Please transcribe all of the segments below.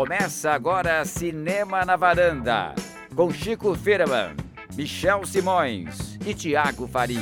Começa agora Cinema na Varanda, com Chico Firman, Michel Simões e Tiago Faria.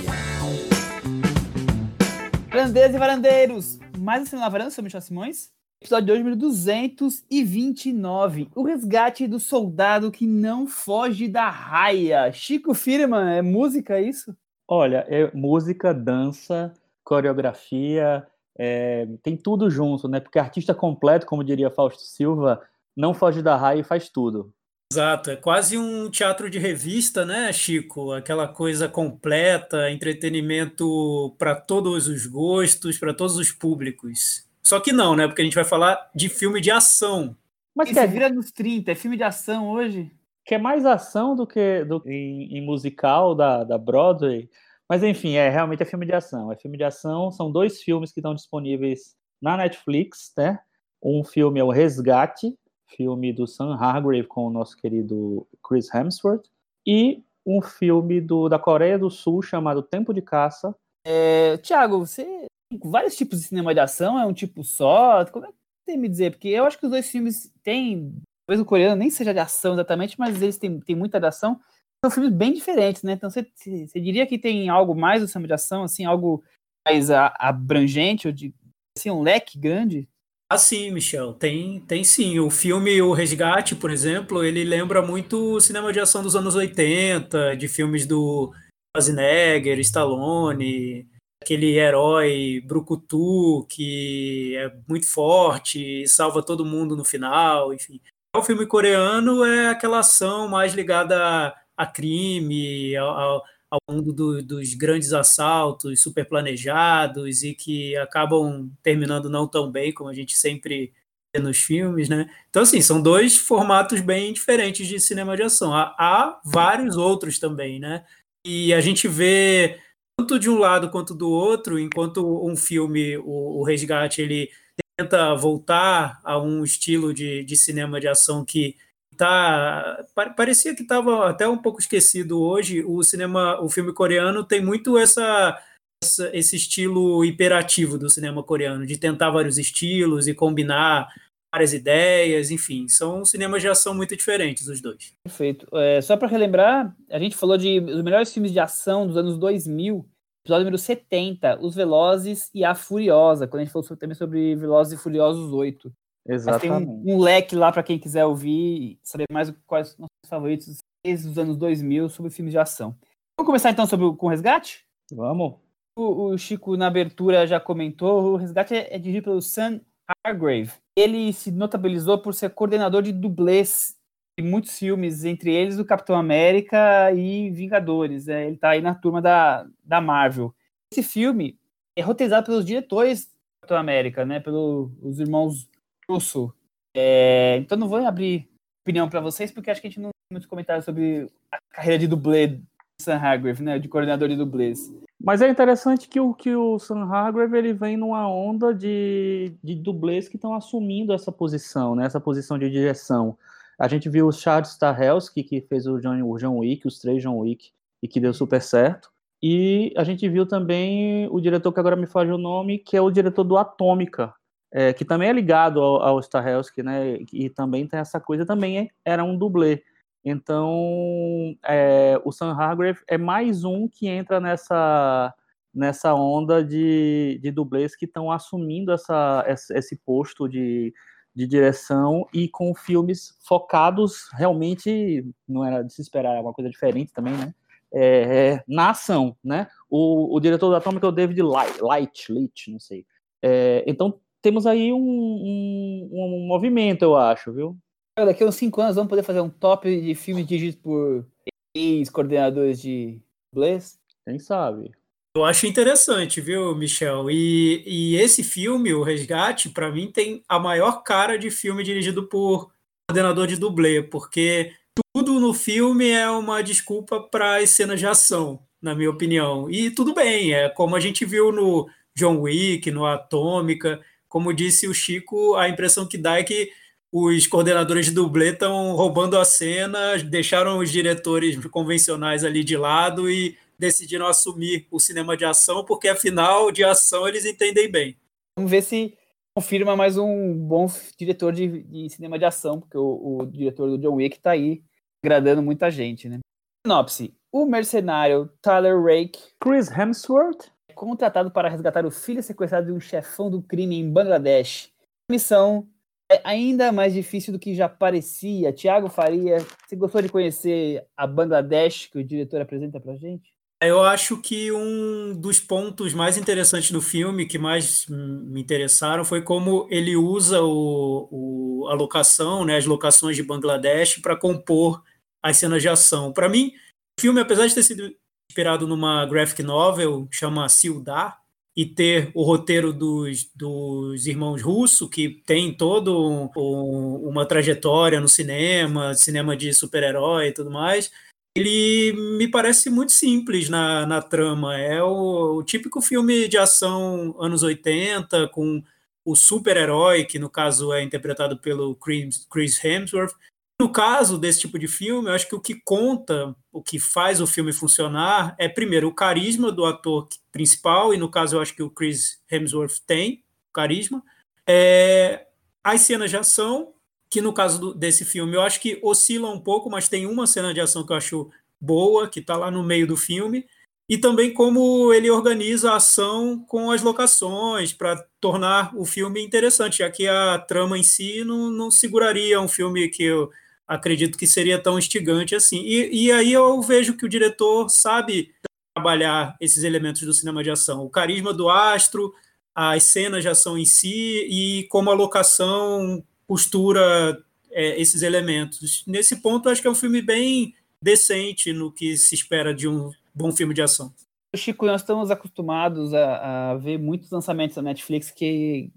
Varandeiras e varandeiros, mais um Cinema na Varanda, sou Michel Simões. Episódio de hoje, número 229. O resgate do soldado que não foge da raia. Chico Firman, é música é isso? Olha, é música, dança, coreografia, é, tem tudo junto, né? Porque artista completo, como diria Fausto Silva, não foge da raia e faz tudo. Exato, é quase um teatro de revista, né, Chico? Aquela coisa completa, entretenimento para todos os gostos, para todos os públicos. Só que não, né? Porque a gente vai falar de filme de ação. Mas que vira nos 30, é filme de ação hoje? Que é mais ação do que do, em, em musical da, da Broadway. Mas enfim, é realmente é filme de ação. É filme de ação. São dois filmes que estão disponíveis na Netflix, né? Um filme é o Resgate, filme do Sam Hargrave com o nosso querido Chris Hemsworth, e um filme do, da Coreia do Sul chamado Tempo de Caça. É, Tiago, você tem vários tipos de cinema de ação, é um tipo só? Como é que você me dizer? Porque eu acho que os dois filmes têm, talvez o coreano nem seja de ação exatamente, mas eles têm, têm muita de ação são filmes bem diferentes, né? Então você, diria que tem algo mais do cinema de ação, assim, algo mais abrangente, ou de assim, um leque grande? Ah, sim, Michel, tem, tem sim. O filme O Resgate, por exemplo, ele lembra muito o cinema de ação dos anos 80, de filmes do Schwarzenegger, Stallone, aquele herói brucutu que é muito forte salva todo mundo no final, enfim. O filme coreano é aquela ação mais ligada a crime, ao, ao mundo do, dos grandes assaltos super planejados e que acabam terminando não tão bem como a gente sempre vê nos filmes, né? Então, assim, são dois formatos bem diferentes de cinema de ação. Há, há vários outros também, né? E a gente vê tanto de um lado quanto do outro, enquanto um filme, o, o Resgate, ele tenta voltar a um estilo de, de cinema de ação que tá parecia que estava até um pouco esquecido hoje. O cinema, o filme coreano tem muito essa, essa, esse estilo hiperativo do cinema coreano, de tentar vários estilos e combinar várias ideias, enfim, são cinemas de ação muito diferentes os dois. Perfeito. É, só para relembrar, a gente falou de os melhores filmes de ação dos anos 2000, episódio número 70, Os Velozes e a Furiosa, quando a gente falou também sobre Velozes e Furiosos 8. Exatamente. Mas tem um, um leque lá para quem quiser ouvir e saber mais quais são nossos favoritos desde os anos 2000 sobre filmes de ação. Vamos começar então sobre o, com o Resgate? Vamos. O, o, Chico, na abertura, já comentou, o Resgate é, é dirigido pelo Sam Hargrave. Ele se notabilizou por ser coordenador de dublês de muitos filmes, entre eles o Capitão América e Vingadores. É, ele está aí na turma da, da Marvel. Esse filme é roteirizado pelos diretores do Capitão América, né, pelos irmãos russo. É, então não vou abrir opinião para vocês, porque acho que a gente não tem muitos comentários sobre a carreira de dublê do Sam Hargrave, né, de coordenador de dublês. Mas é interessante que o, que o Sam Hargrave ele vem numa onda de, de dublês que estão assumindo essa posição, né, essa posição de direção. A gente viu o Charles Stahelski, que fez o John, o John Wick, os três John Wick, e que deu super certo. E a gente viu também o diretor que agora me faz o nome, que é o diretor do Atômica, é, que também é ligado ao, ao Stahelski, né? E também tem essa coisa, também é, era um dublê. Então, é, o Sam Hargrave é mais um que entra nessa nessa onda de, de dublês que estão assumindo essa, esse posto de, de direção e com filmes focados realmente, não era de se esperar, é uma coisa diferente também, né? É, é, na ação, né? O, o diretor da Atômica é o David Light, Light, Light não sei. É, então temos aí um, um, um, movimento, eu acho, viu? Daqui a uns cinco anos vamos poder fazer um top de filmes dirigidos por ex-coordenadores de inglês? Quem sabe? Eu acho interessante, viu, Michel? E, e esse filme, O Resgate, para mim tem a maior cara de filme dirigido por coordenador de dublê, porque tudo no filme é uma desculpa para as cenas de ação, na minha opinião. E tudo bem, é como a gente viu no John Wick, no Atômica, como disse o Chico, a impressão que dá é que os coordenadores de dublê estão roubando a cena, deixaram os diretores convencionais ali de lado e decidiram assumir o cinema de ação, porque afinal de ação eles entendem bem. Vamos ver se confirma mais um bom diretor de, de cinema de ação, porque o, o, diretor do John Wick tá aí agradando muita gente, né? Sinopse. O mercenário Tyler Rake, Chris Hemsworth, contratado para resgatar o filho sequestrado de um chefão do crime em Bangladesh. A missão é ainda mais difícil do que já parecia. Tiago Faria, você gostou de conhecer a Bangladesh que o diretor apresenta pra gente? Eu acho que um dos pontos mais interessantes do filme, que mais me interessaram, foi como ele usa o, o a locação, né, as locações de Bangladesh, para compor as cenas de ação. Para mim, o filme, apesar de ter sido inspirado numa graphic novel, chama Sildar, e ter o roteiro dos, dos irmãos Russo, que tem todo um, uma trajetória no cinema, cinema de super-herói e tudo mais, ele me parece muito simples na, na trama. É o, o típico filme de ação anos 80, com o super-herói, que no caso é interpretado pelo Chris Hemsworth. No caso desse tipo de filme, eu acho que o que conta, o que faz o filme funcionar, é primeiro o carisma do ator principal, e no caso eu acho que o Chris Hemsworth tem carisma, é, as cenas de ação que no caso do, desse filme eu acho que oscila um pouco, mas tem uma cena de ação que eu acho boa, que está lá no meio do filme, e também como ele organiza a ação com as locações para tornar o filme interessante, já que a trama em si não, não seguraria um filme que eu acredito que seria tão instigante assim. E, e aí eu vejo que o diretor sabe trabalhar esses elementos do cinema de ação, o carisma do astro, as cenas de ação em si e como a locação costura é, esses elementos. Nesse ponto, acho que é um filme bem decente no que se espera de um bom filme de ação. Chico, nós estamos acostumados a, a ver muitos lançamentos da Netflix que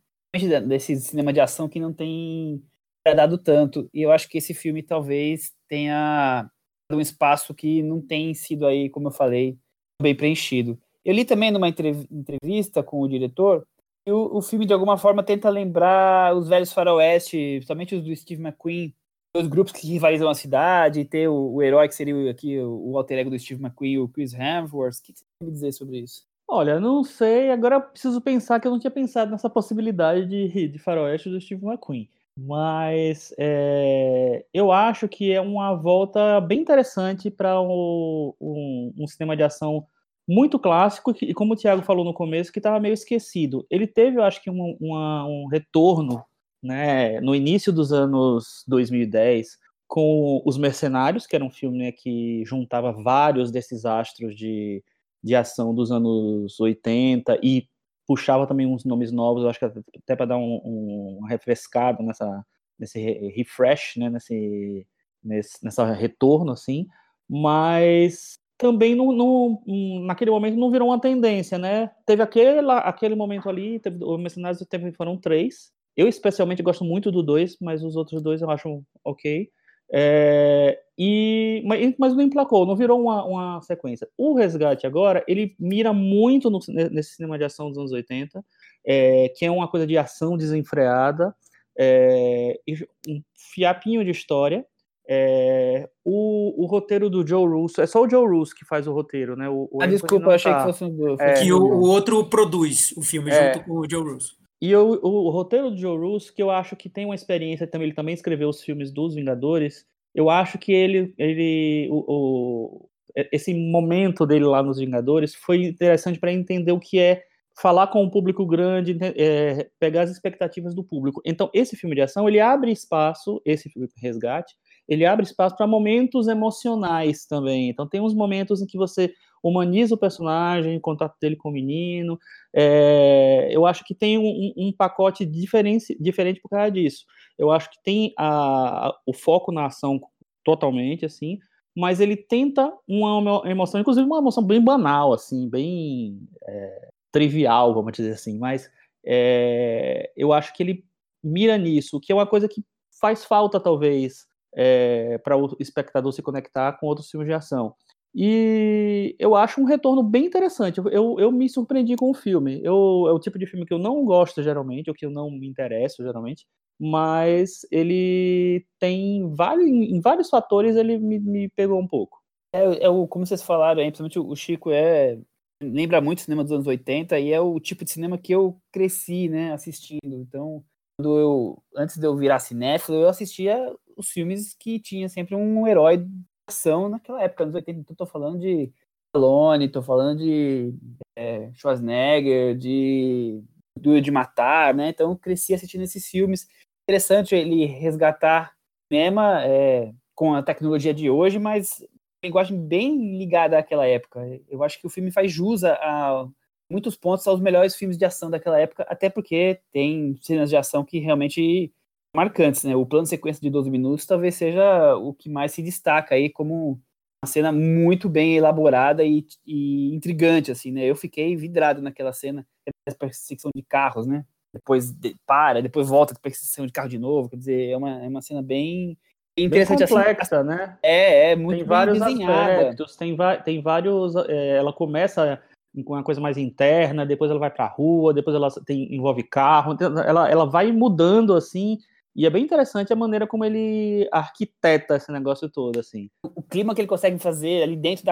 desse cinema de ação que não tem dado tanto. E eu acho que esse filme talvez tenha um espaço que não tem sido aí, como eu falei, bem preenchido. Eu li também numa entrevista com o diretor e o, o filme, de alguma forma, tenta lembrar os velhos faroeste, principalmente os do Steve McQueen, os grupos que rivalizam a cidade, ter o, o herói que seria aqui o, o alter ego do Steve McQueen, o Chris Hemsworth. O que você tem me dizer sobre isso? Olha, não sei. Agora preciso pensar que eu não tinha pensado nessa possibilidade de, de faroeste do Steve McQueen. Mas é, eu acho que é uma volta bem interessante para um, um, um cinema de ação muito clássico, e como o Thiago falou no começo, que estava meio esquecido. Ele teve, eu acho que, uma, um retorno né, no início dos anos 2010 com Os Mercenários, que era um filme né, que juntava vários desses astros de, de ação dos anos 80 e puxava também uns nomes novos, acho que até para dar um, um, uma refrescada nessa, nesse refresh, né, nesse, nesse, nessa retorno, assim, mas também não, não, naquele momento não virou uma tendência, né? Teve aquele, aquele momento ali, teve, o Mercenários teve, foram três. Eu especialmente gosto muito do dois, mas os outros dois eu acho ok. É, e, mas, mas, não emplacou, não virou uma, uma, sequência. O Resgate agora, ele mira muito no, nesse cinema de ação dos anos 80, é, que é uma coisa de ação desenfreada, é, um fiapinho de história, é, o, o, roteiro do Joe Russo, é só o Joe Russo que faz o roteiro, né? O, o ah, desculpa, eu achei tá. que fosse um é, Que o, o, outro produz o filme é, junto com o Joe Russo. E o, o, roteiro do Joe Russo, que eu acho que tem uma experiência também, ele também escreveu os filmes dos Vingadores, eu acho que ele, ele o, esse momento dele lá nos Vingadores foi interessante para entender o que é falar com um público grande, é, pegar as expectativas do público. Então, esse filme de ação, ele abre espaço, esse resgate, ele abre espaço para momentos emocionais também. Então, tem uns momentos em que você humaniza o personagem, o contato dele com o menino. É, eu acho que tem um, um, pacote diferente, diferente por causa disso. Eu acho que tem a, a, o foco na ação totalmente, assim, mas ele tenta uma emoção, inclusive uma emoção bem banal, assim, bem é, trivial, vamos dizer assim, mas é, eu acho que ele mira nisso, que é uma coisa que faz falta, talvez, é, para o espectador se conectar com outros filmes de ação. E eu acho um retorno bem interessante. Eu, eu me surpreendi com o filme. Eu, é o tipo de filme que eu não gosto geralmente, ou que eu não me interesso geralmente, mas ele tem vários, em vários fatores ele me, me pegou um pouco. É, é o, como vocês falaram aí, principalmente o Chico é lembra muito o cinema dos anos 80 e é o tipo de cinema que eu cresci, né, assistindo. Então, quando eu, antes de eu virar cinéfilo, eu assistia os filmes que tinha sempre um herói ação naquela época, anos 80. Então, tô falando de Stallone, tô falando de é, Schwarzenegger, de Duro de Matar, né? Então, cresci assistindo esses filmes. Interessante ele resgatar cinema é, com a tecnologia de hoje, mas linguagem bem ligada àquela época. Eu acho que o filme faz jus a, a muitos pontos aos melhores filmes de ação daquela época, até porque tem cenas de ação que realmente marcantes, né? O plano de sequência de 12 minutos talvez seja o que mais se destaca aí como uma cena muito bem elaborada e, e intrigante, assim, né? Eu fiquei vidrado naquela cena, a perseguição de carros, né? Depois de, para, depois volta a perseguição de carro de novo, quer dizer, é uma, é uma cena bem interessante bem assim. complexa, assim, né? É, é muito tem vários desenhada. aspectos, tem, tem vários, é, ela começa com uma coisa mais interna, depois ela vai para a rua, depois ela tem, envolve carro, então ela, ela vai mudando assim, e é bem interessante a maneira como ele arquiteta esse negócio todo, assim. O clima que ele consegue fazer ali dentro do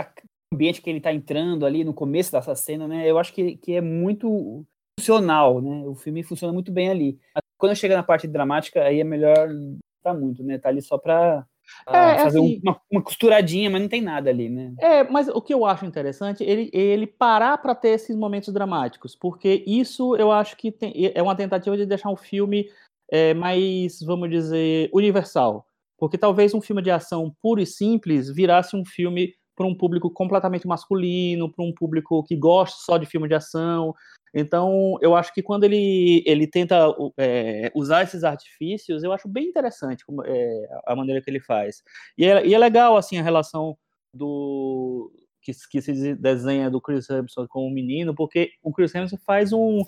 ambiente que ele está entrando ali no começo dessa cena, né? Eu acho que, que é muito funcional, né? O filme funciona muito bem ali. Quando chega na parte dramática, aí é melhor tá muito, né? Tá ali só para é, fazer assim, uma, uma, costuradinha, mas não tem nada ali, né? É, mas o que eu acho interessante ele ele parar para ter esses momentos dramáticos, porque isso eu acho que tem, é uma tentativa de deixar um filme é, mais, vamos dizer, universal. Porque talvez um filme de ação puro e simples virasse um filme para um público completamente masculino, para um público que gosta só de filme de ação. Então, eu acho que quando ele, ele tenta é, usar esses artifícios, eu acho bem interessante como, é, a maneira que ele faz. E é, e é legal, assim, a relação do que, que, se desenha do Chris Hemsworth com o menino, porque o Chris Hemsworth faz um,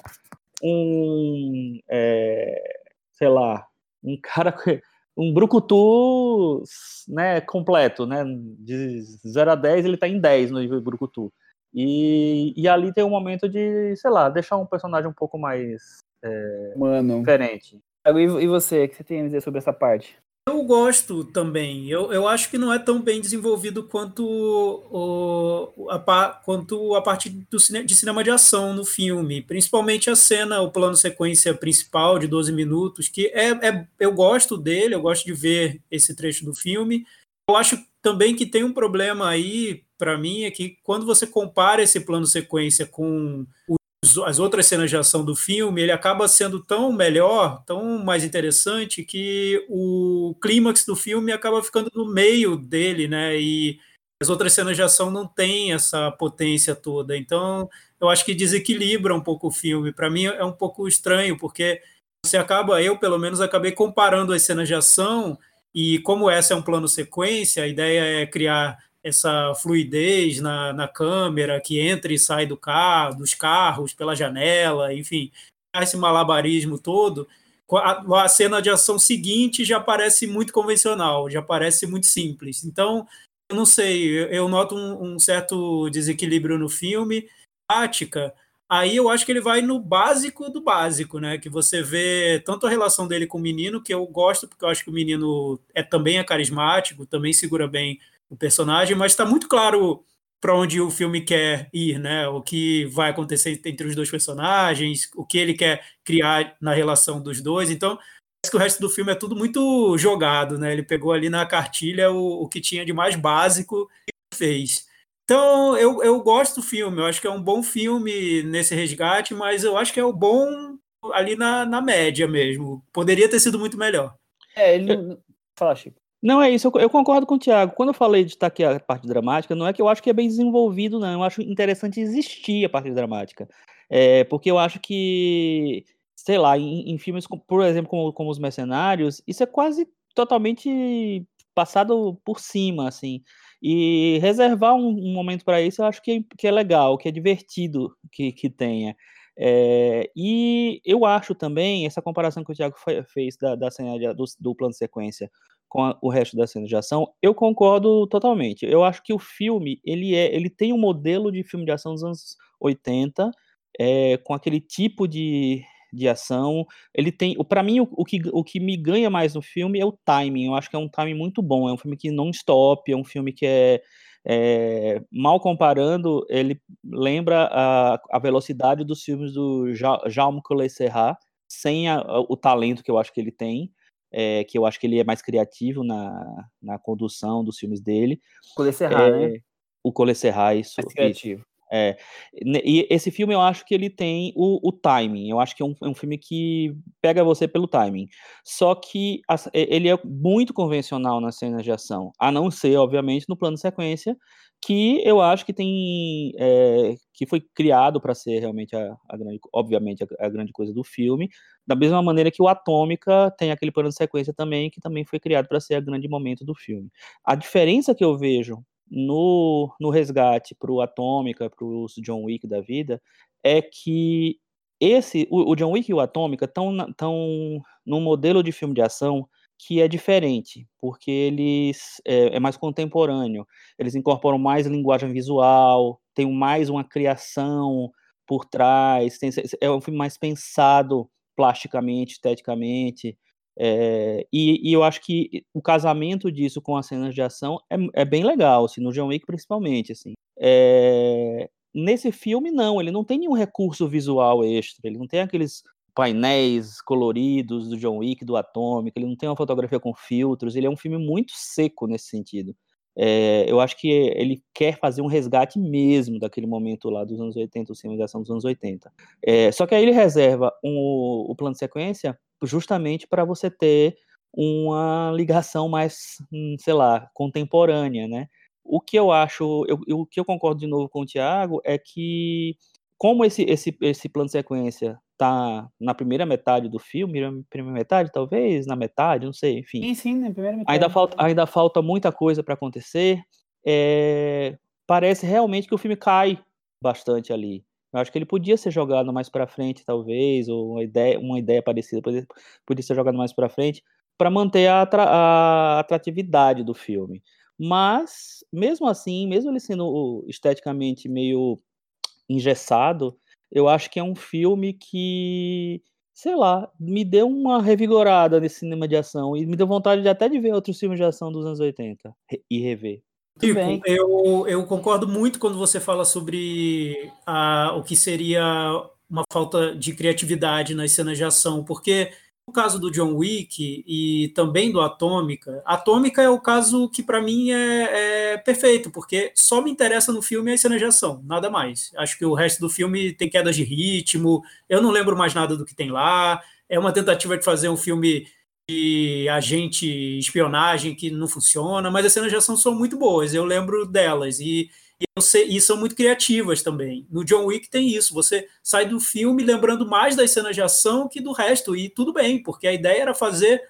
um é, sei lá, um cara um brucutu, né, completo, né, de 0 a 10 ele tá em 10 no nível brucutu. E, e ali tem um momento de, sei lá, deixar um personagem um pouco mais é, Mano. diferente. E você, o que você tem a dizer sobre essa parte? Eu gosto também. Eu, eu acho que não é tão bem desenvolvido quanto, o, a, quanto a parte do cine, de cinema de ação no filme. Principalmente a cena, o plano sequência principal de 12 minutos, que é, é eu gosto dele, eu gosto de ver esse trecho do filme. Eu acho também que tem um problema aí, para mim, é que quando você compara esse plano sequência com o as outras cenas de ação do filme, ele acaba sendo tão melhor, tão mais interessante, que o clímax do filme acaba ficando no meio dele, né? E as outras cenas de ação não têm essa potência toda. Então, eu acho que desequilibra um pouco o filme. Para mim é um pouco estranho, porque você acaba, eu pelo menos acabei comparando as cenas de ação e como essa é um plano sequência, a ideia é criar essa fluidez na, na câmera que entra e sai do carro, dos carros, pela janela, enfim, esse malabarismo todo, a, a, cena de ação seguinte já parece muito convencional, já parece muito simples. Então, eu não sei, eu, eu noto um, um, certo desequilíbrio no filme, tática. Aí eu acho que ele vai no básico do básico, né? Que você vê tanto a relação dele com o menino, que eu gosto, porque eu acho que o menino é também é carismático, também segura bem o personagem, mas está muito claro para onde o filme quer ir, né? O que vai acontecer entre os dois personagens, o que ele quer criar na relação dos dois. Então, parece que o resto do filme é tudo muito jogado, né? Ele pegou ali na cartilha o, o que tinha de mais básico e fez. Então, eu, eu gosto do filme, eu acho que é um bom filme nesse resgate, mas eu acho que é o bom ali na, na média mesmo. Poderia ter sido muito melhor. É, ele. Fala, Chico. Não, é isso, eu, eu, concordo com o Thiago. Quando eu falei de estar aqui a parte dramática, não é que eu acho que é bem desenvolvido, não. Eu acho interessante existir a parte dramática. É, porque eu acho que, sei lá, em, em filmes, por exemplo, como, como Os Mercenários, isso é quase totalmente passado por cima, assim. E reservar um, um momento para isso eu acho que é, que é legal, que é divertido que, que tenha. É, e eu acho também, essa comparação que o Thiago fez da, da cena de, do, do plano de sequência com a, o resto das cenas de ação, eu concordo totalmente. Eu acho que o filme, ele é, ele tem um modelo de filme de ação dos anos 80, é, com aquele tipo de, de ação. Ele tem, para mim, o, o, que, o que me ganha mais no filme é o timing. Eu acho que é um timing muito bom. É um filme que não stop, é um filme que é É, mal comparando, ele lembra a, a velocidade dos filmes do Jaume Collet Serra, sem a, o talento que eu acho que ele tem, é, que eu acho que ele é mais criativo na, na condução dos filmes dele. Collet Serra, é, né? O Collet Serra, isso. Mais criativo. É, e esse filme eu acho que ele tem o, o timing. Eu acho que é um, é um, filme que pega você pelo timing. Só que a, ele é muito convencional nas cenas de ação, a não ser, obviamente, no plano de sequência, que eu acho que tem é, que foi criado para ser realmente a, a grande, obviamente a, a, grande coisa do filme, da mesma maneira que o Atômica tem aquele plano de sequência também que também foi criado para ser o grande momento do filme. A diferença que eu vejo no, no resgate para o Atômica, para os John Wick da vida, é que esse o, o John Wick e o Atômica estão tão num modelo de filme de ação que é diferente, porque eles é, é, mais contemporâneo, eles incorporam mais linguagem visual, tem mais uma criação por trás, tem, é um filme mais pensado plasticamente, esteticamente, é, e, e, eu acho que o casamento disso com as cenas de ação é, é bem legal, assim, no John Wick principalmente, assim. É, nesse filme, não, ele não tem nenhum recurso visual extra, ele não tem aqueles painéis coloridos do John Wick, do Atômico, ele não tem uma fotografia com filtros, ele é um filme muito seco nesse sentido. É, eu acho que ele quer fazer um resgate mesmo daquele momento lá dos anos 80, o cinema de ação dos anos 80. É, só que aí ele reserva um, o plano de sequência justamente para você ter uma ligação mais, hum, sei lá, contemporânea, né? O que eu acho, eu, eu, o que eu concordo de novo com o Tiago é que como esse, esse, esse plano de sequência tá na primeira metade do filme, primeira metade talvez, na metade, não sei, enfim. Sim, sim, na primeira metade. Ainda falta, ainda falta muita coisa para acontecer. É, parece realmente que o filme cai bastante ali. Eu acho que ele podia ser jogado mais para frente, talvez, ou uma ideia, uma ideia parecida podia, podia ser jogado mais para frente, para manter a, a, atratividade do filme. Mas, mesmo assim, mesmo ele sendo esteticamente meio engessado, eu acho que é um filme que, sei lá, me deu uma revigorada nesse cinema de ação e me deu vontade de até de ver outros filmes de ação dos anos 80 e rever. Chico, eu, eu concordo muito quando você fala sobre a, o que seria uma falta de criatividade nas cenas de ação, porque no caso do John Wick e também do Atômica, Atômica é o caso que para mim é, é, perfeito, porque só me interessa no filme as cenas de ação, nada mais. Acho que o resto do filme tem quedas de ritmo, eu não lembro mais nada do que tem lá. É uma tentativa de fazer um filme de agente espionagem que não funciona, mas as cenas de ação são muito boas, eu lembro delas e, e, sei, e, são muito criativas também. No John Wick tem isso, você sai do filme lembrando mais das cenas de ação que do resto, e tudo bem, porque a ideia era fazer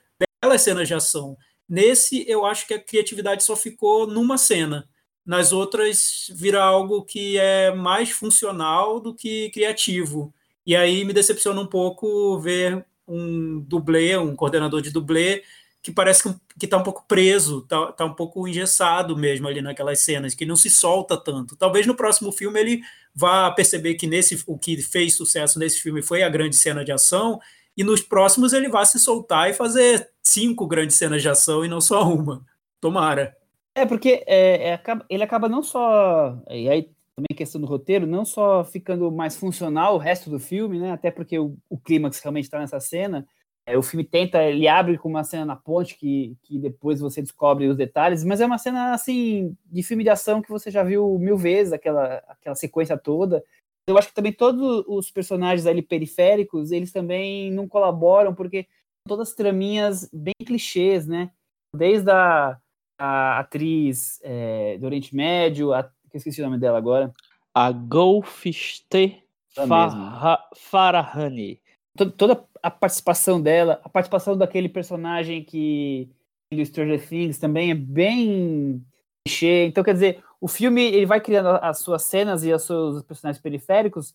belas cenas de ação. Nesse, eu acho que a criatividade só ficou numa cena. Nas outras, vira algo que é mais funcional do que criativo. E aí me decepciona um pouco ver um dublê, um coordenador de dublê, que parece que está um pouco preso, está tá um pouco engessado mesmo ali naquelas cenas, que não se solta tanto. Talvez no próximo filme ele vá perceber que nesse o que fez sucesso nesse filme foi a grande cena de ação, e nos próximos ele vá se soltar e fazer cinco grandes cenas de ação e não só uma. Tomara. É, porque é, é, ele acaba não só. E aí também questão do roteiro, não só ficando mais funcional o resto do filme, né? Até porque o, o clímax realmente está nessa cena. É, o filme tenta, ele abre com uma cena na ponte que, que depois você descobre os detalhes, mas é uma cena assim de filme de ação que você já viu mil vezes, aquela, aquela sequência toda. Eu acho que também todos os personagens ali periféricos, eles também não colaboram, porque todas traminhas bem clichês, né? Desde a, a atriz é, do Oriente Médio, a que eu esqueci o nome dela agora. A Golfiste Farahani. Toda a participação dela, a participação daquele personagem que do Stranger Things também é bem clichê. Então, quer dizer, o filme ele vai criando as suas cenas e os seus personagens periféricos,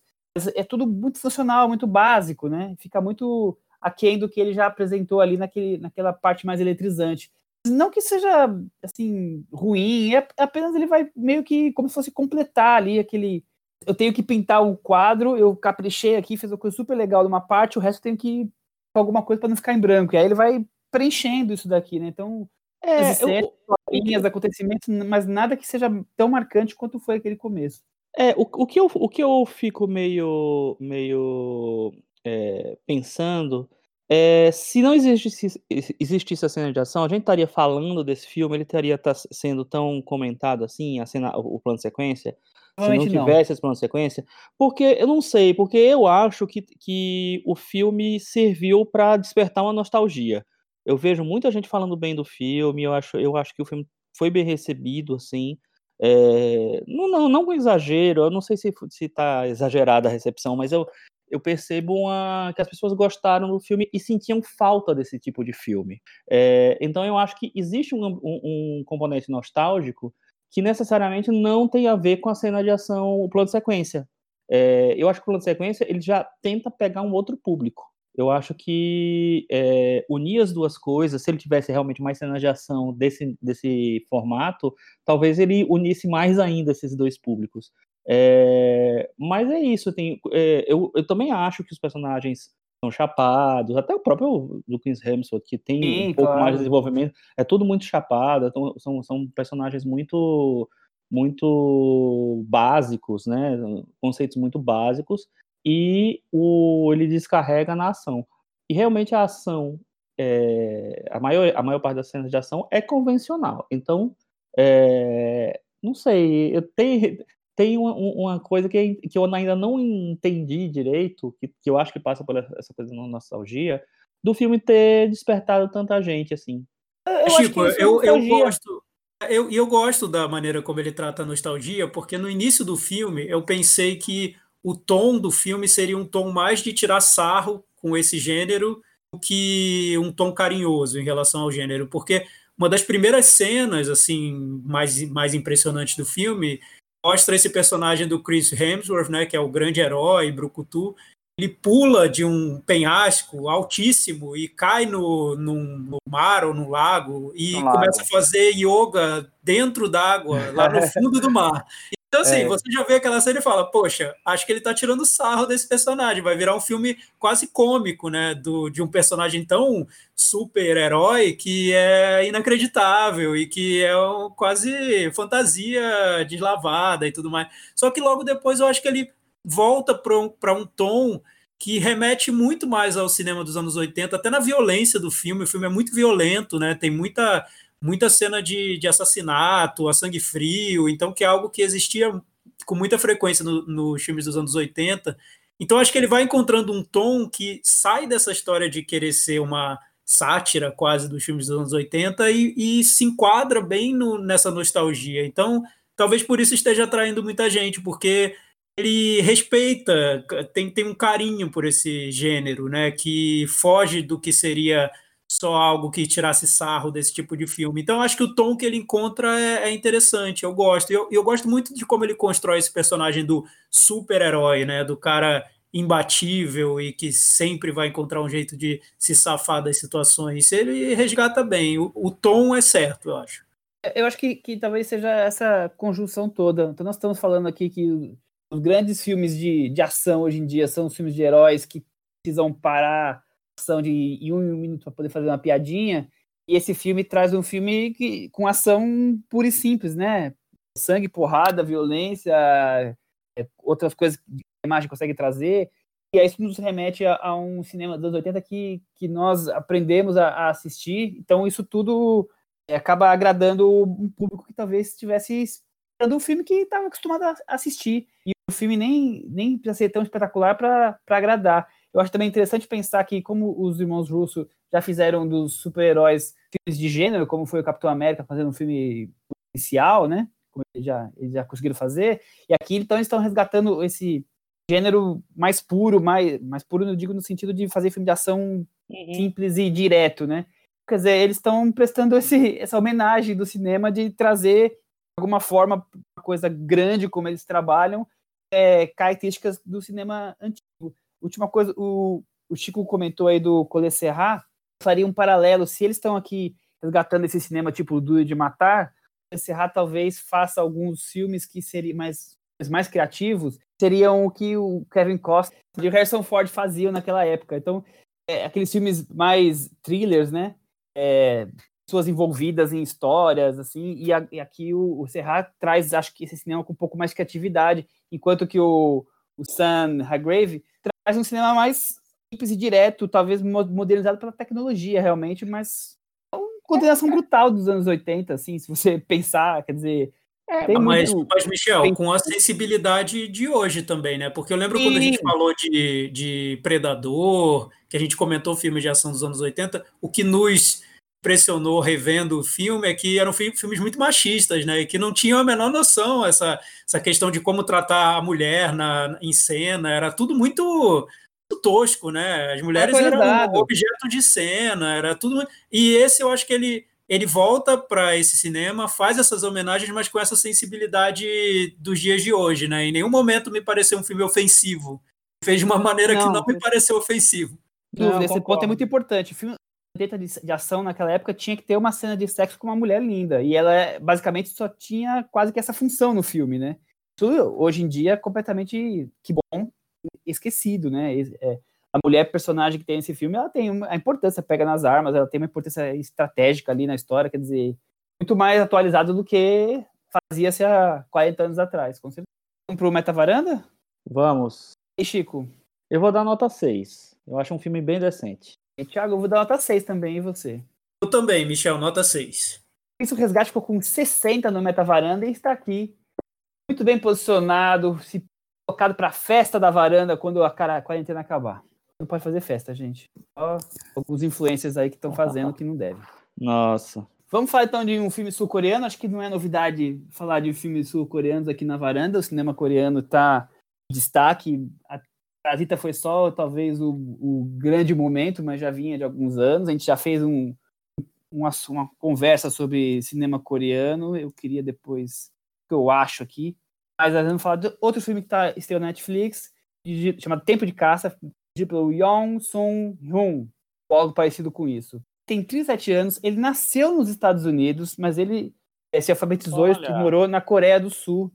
é tudo muito funcional, muito básico, né? Fica muito aquém do que ele já apresentou ali naquele, naquela parte mais eletrizante. Não que seja, assim, ruim, é apenas ele vai meio que como se fosse completar ali aquele. Eu tenho que pintar o um quadro, eu caprichei aqui, fiz uma coisa super legal numa parte, o resto eu tenho que alguma coisa para não ficar em branco. E aí ele vai preenchendo isso daqui, né? Então, é, eu, linhas, acontecimentos, mas nada que seja tão marcante quanto foi aquele começo. É, o, o, que, eu, o que eu fico meio, meio é, pensando é se não existisse, existisse a cena de ação, a gente estaria falando desse filme, ele estaria tá sendo tão comentado assim, a cena, o plano de sequência? Se não tivesse não. esse plano de sequência? Porque eu não sei, porque eu acho que, que o filme serviu para despertar uma nostalgia. Eu vejo muita gente falando bem do filme, eu acho, eu acho que o filme foi bem recebido, assim. É, não, não, não com exagero, eu não sei se está exagerada a recepção, mas eu, eu percebo uma, que as pessoas gostaram do filme e sentiam falta desse tipo de filme. É, então eu acho que existe um, um, um, componente nostálgico que necessariamente não tem a ver com a cena de ação, o plano de sequência. É, eu acho que o plano de sequência ele já tenta pegar um outro público. Eu acho que é, unir as duas coisas, se ele tivesse realmente mais cenas de ação desse, desse formato, talvez ele unisse mais ainda esses dois públicos. É, mas é isso, tem, é, eu, eu também acho que os personagens são chapados, até o próprio do Chris Hemsworth, que tem Sim, um pouco claro. mais de desenvolvimento, é tudo muito chapado, então, são, são personagens muito muito básicos, né, conceitos muito básicos, e o, ele descarrega na ação. E realmente a ação, é, a, maior, a maior parte das cenas de ação é convencional. Então, é, não sei, eu tenho, tem uma, uma, coisa que, que eu ainda não entendi direito, que, que eu acho que passa por essa coisa da nostalgia, do filme ter despertado tanta gente, assim. Eu Chico, eu, eu gosto. Eu, eu gosto da maneira como ele trata a nostalgia, porque no início do filme eu pensei que o tom do filme seria um tom mais de tirar sarro com esse gênero do que um tom carinhoso em relação ao gênero, porque uma das primeiras cenas assim mais, mais impressionantes do filme mostra esse personagem do Chris Hemsworth, né, que é o grande herói brucutu, ele pula de um penhasco altíssimo e cai no, no mar ou no lago e no começa lago. a fazer yoga dentro d'água, lá no fundo do mar. Então, assim, é. você já vê aquela cena e fala, poxa, acho que ele tá tirando sarro desse personagem, vai virar um filme quase cômico, né? Do, de um personagem tão super-herói que é inacreditável e que é um, quase fantasia deslavada e tudo mais. Só que logo depois eu acho que ele volta para um, um tom que remete muito mais ao cinema dos anos 80, até na violência do filme. O filme é muito violento, né? Tem muita muita cena de, de assassinato, a sangue frio, então que é algo que existia com muita frequência nos no filmes dos anos 80. Então acho que ele vai encontrando um tom que sai dessa história de querer ser uma sátira quase dos filmes dos anos 80 e, e se enquadra bem no, nessa nostalgia. Então talvez por isso esteja atraindo muita gente, porque ele respeita, tem, tem um carinho por esse gênero, né, que foge do que seria só algo que tirasse sarro desse tipo de filme. Então, acho que o tom que ele encontra é, é interessante, eu gosto. E eu, eu, gosto muito de como ele constrói esse personagem do super-herói, né? Do cara imbatível e que sempre vai encontrar um jeito de se safar das situações. Ele resgata bem. O, o tom é certo, eu acho. Eu acho que, que talvez seja essa conjunção toda. Então, nós estamos falando aqui que os grandes filmes de, de ação hoje em dia são os filmes de heróis que precisam parar ação de um minuto para poder fazer uma piadinha. E esse filme traz um filme que, com ação pura e simples, né? Sangue, porrada, violência, é, outras coisas que a imagem consegue trazer. E isso nos remete a, a, um cinema dos anos 80 que, que nós aprendemos a, a assistir. Então, isso tudo é, acaba agradando um público que talvez estivesse esperando um filme que estava acostumado a assistir. E o filme nem, nem precisa ser tão espetacular para agradar. Eu acho também interessante pensar que, como os irmãos Russo já fizeram dos super-heróis filmes de gênero, como foi o Capitão América fazendo um filme policial, né? Como eles já, eles já conseguiram fazer. E aqui, então, eles estão resgatando esse gênero mais puro, mais, mais puro, eu digo no sentido de fazer filme de ação uhum. simples e direto, né? Quer dizer, eles estão prestando esse, essa homenagem do cinema de trazer, de alguma forma, uma coisa grande como eles trabalham, é, características do cinema antigo. Última coisa, o, o Chico comentou aí do Colê Serra, faria um paralelo, se eles estão aqui resgatando esse cinema tipo Duro de Matar, Serra talvez faça alguns filmes que seriam mais, mais criativos, seriam o que o Kevin Costner e o Harrison Ford faziam naquela época. Então, é, aqueles filmes mais thrillers, né? É, pessoas envolvidas em histórias, assim, e, a, e aqui o, o Serra traz, acho que, esse cinema com um pouco mais de criatividade, enquanto que o, o Sam Hargrave traz um cinema mais simples e direto, talvez modernizado pela tecnologia, realmente, mas é uma continuação brutal dos anos 80, assim, se você pensar, quer dizer... É, mas, muito... mas, Michel, com a sensibilidade de hoje também, né? Porque eu lembro Sim. quando a gente falou de, de Predador, que a gente comentou o filme de ação dos anos 80, o que nos impressionou revendo o filme é que eram filmes muito machistas, né? E que não tinham a menor noção essa, essa questão de como tratar a mulher na, em cena, era tudo muito, muito tosco, né? As mulheres eram um objeto de cena, era tudo. E esse eu acho que ele ele volta para esse cinema, faz essas homenagens, mas com essa sensibilidade dos dias de hoje, né? Em nenhum momento me pareceu um filme ofensivo. Fez de uma maneira não, que não me pareceu ofensivo. Não, esse ponto é muito importante. O filme de, de ação naquela época tinha que ter uma cena de sexo com uma mulher linda. E ela é, basicamente só tinha quase que essa função no filme, né? Isso hoje em dia é completamente que bom esquecido, né? É, a mulher personagem que tem nesse filme, ela tem a importância, pega nas armas, ela tem uma importância estratégica ali na história, quer dizer, muito mais atualizado do que fazia-se há 40 anos atrás, com certeza. Vamos pro Metavaranda? Vamos. E Chico? Eu vou dar nota 6. Eu acho um filme bem decente. Thiago, eu vou dar nota 6 também, e você? Eu também, Michel, nota 6. Isso o Resgate ficou com 60 no Metavaranda e está aqui. Muito bem posicionado, se colocado para a festa da varanda quando a, cara, a quarentena acabar não pode fazer festa, gente. Só alguns influencers aí que estão fazendo que não deve. Nossa. Vamos falar então de um filme sul-coreano. Acho que não é novidade falar de filmes sul-coreanos aqui na varanda. O cinema coreano está em destaque. A Parasita foi só talvez o, o, grande momento, mas já vinha de alguns anos. A gente já fez um, uma, uma conversa sobre cinema coreano. Eu queria depois que eu acho aqui. Mas vamos falar de outro filme que está estreando na Netflix, chamado Tempo de Caça, pelo Yong Sung Hyun, algo parecido com isso. Tem 37 anos, ele nasceu nos Estados Unidos, mas ele é, se alfabetizou e morou na Coreia do Sul.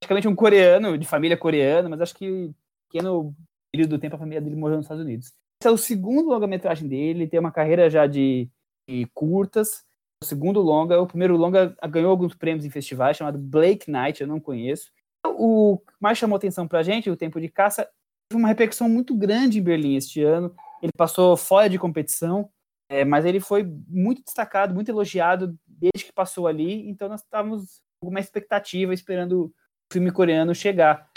Praticamente um coreano, de família coreana, mas acho que pequeno período do tempo a família dele morou nos Estados Unidos. Esse é o segundo longa-metragem dele, ele tem uma carreira já de, de curtas. O segundo longa, o primeiro longa ganhou alguns prêmios em festivais, chamado Blake Knight, eu não conheço. O que mais chamou atenção pra gente, o Tempo de Caça, uma repercussão muito grande em Berlim este ano. Ele passou fora de competição, é, mas ele foi muito destacado, muito elogiado desde que passou ali. Então nós estávamos com uma expectativa esperando o filme coreano chegar.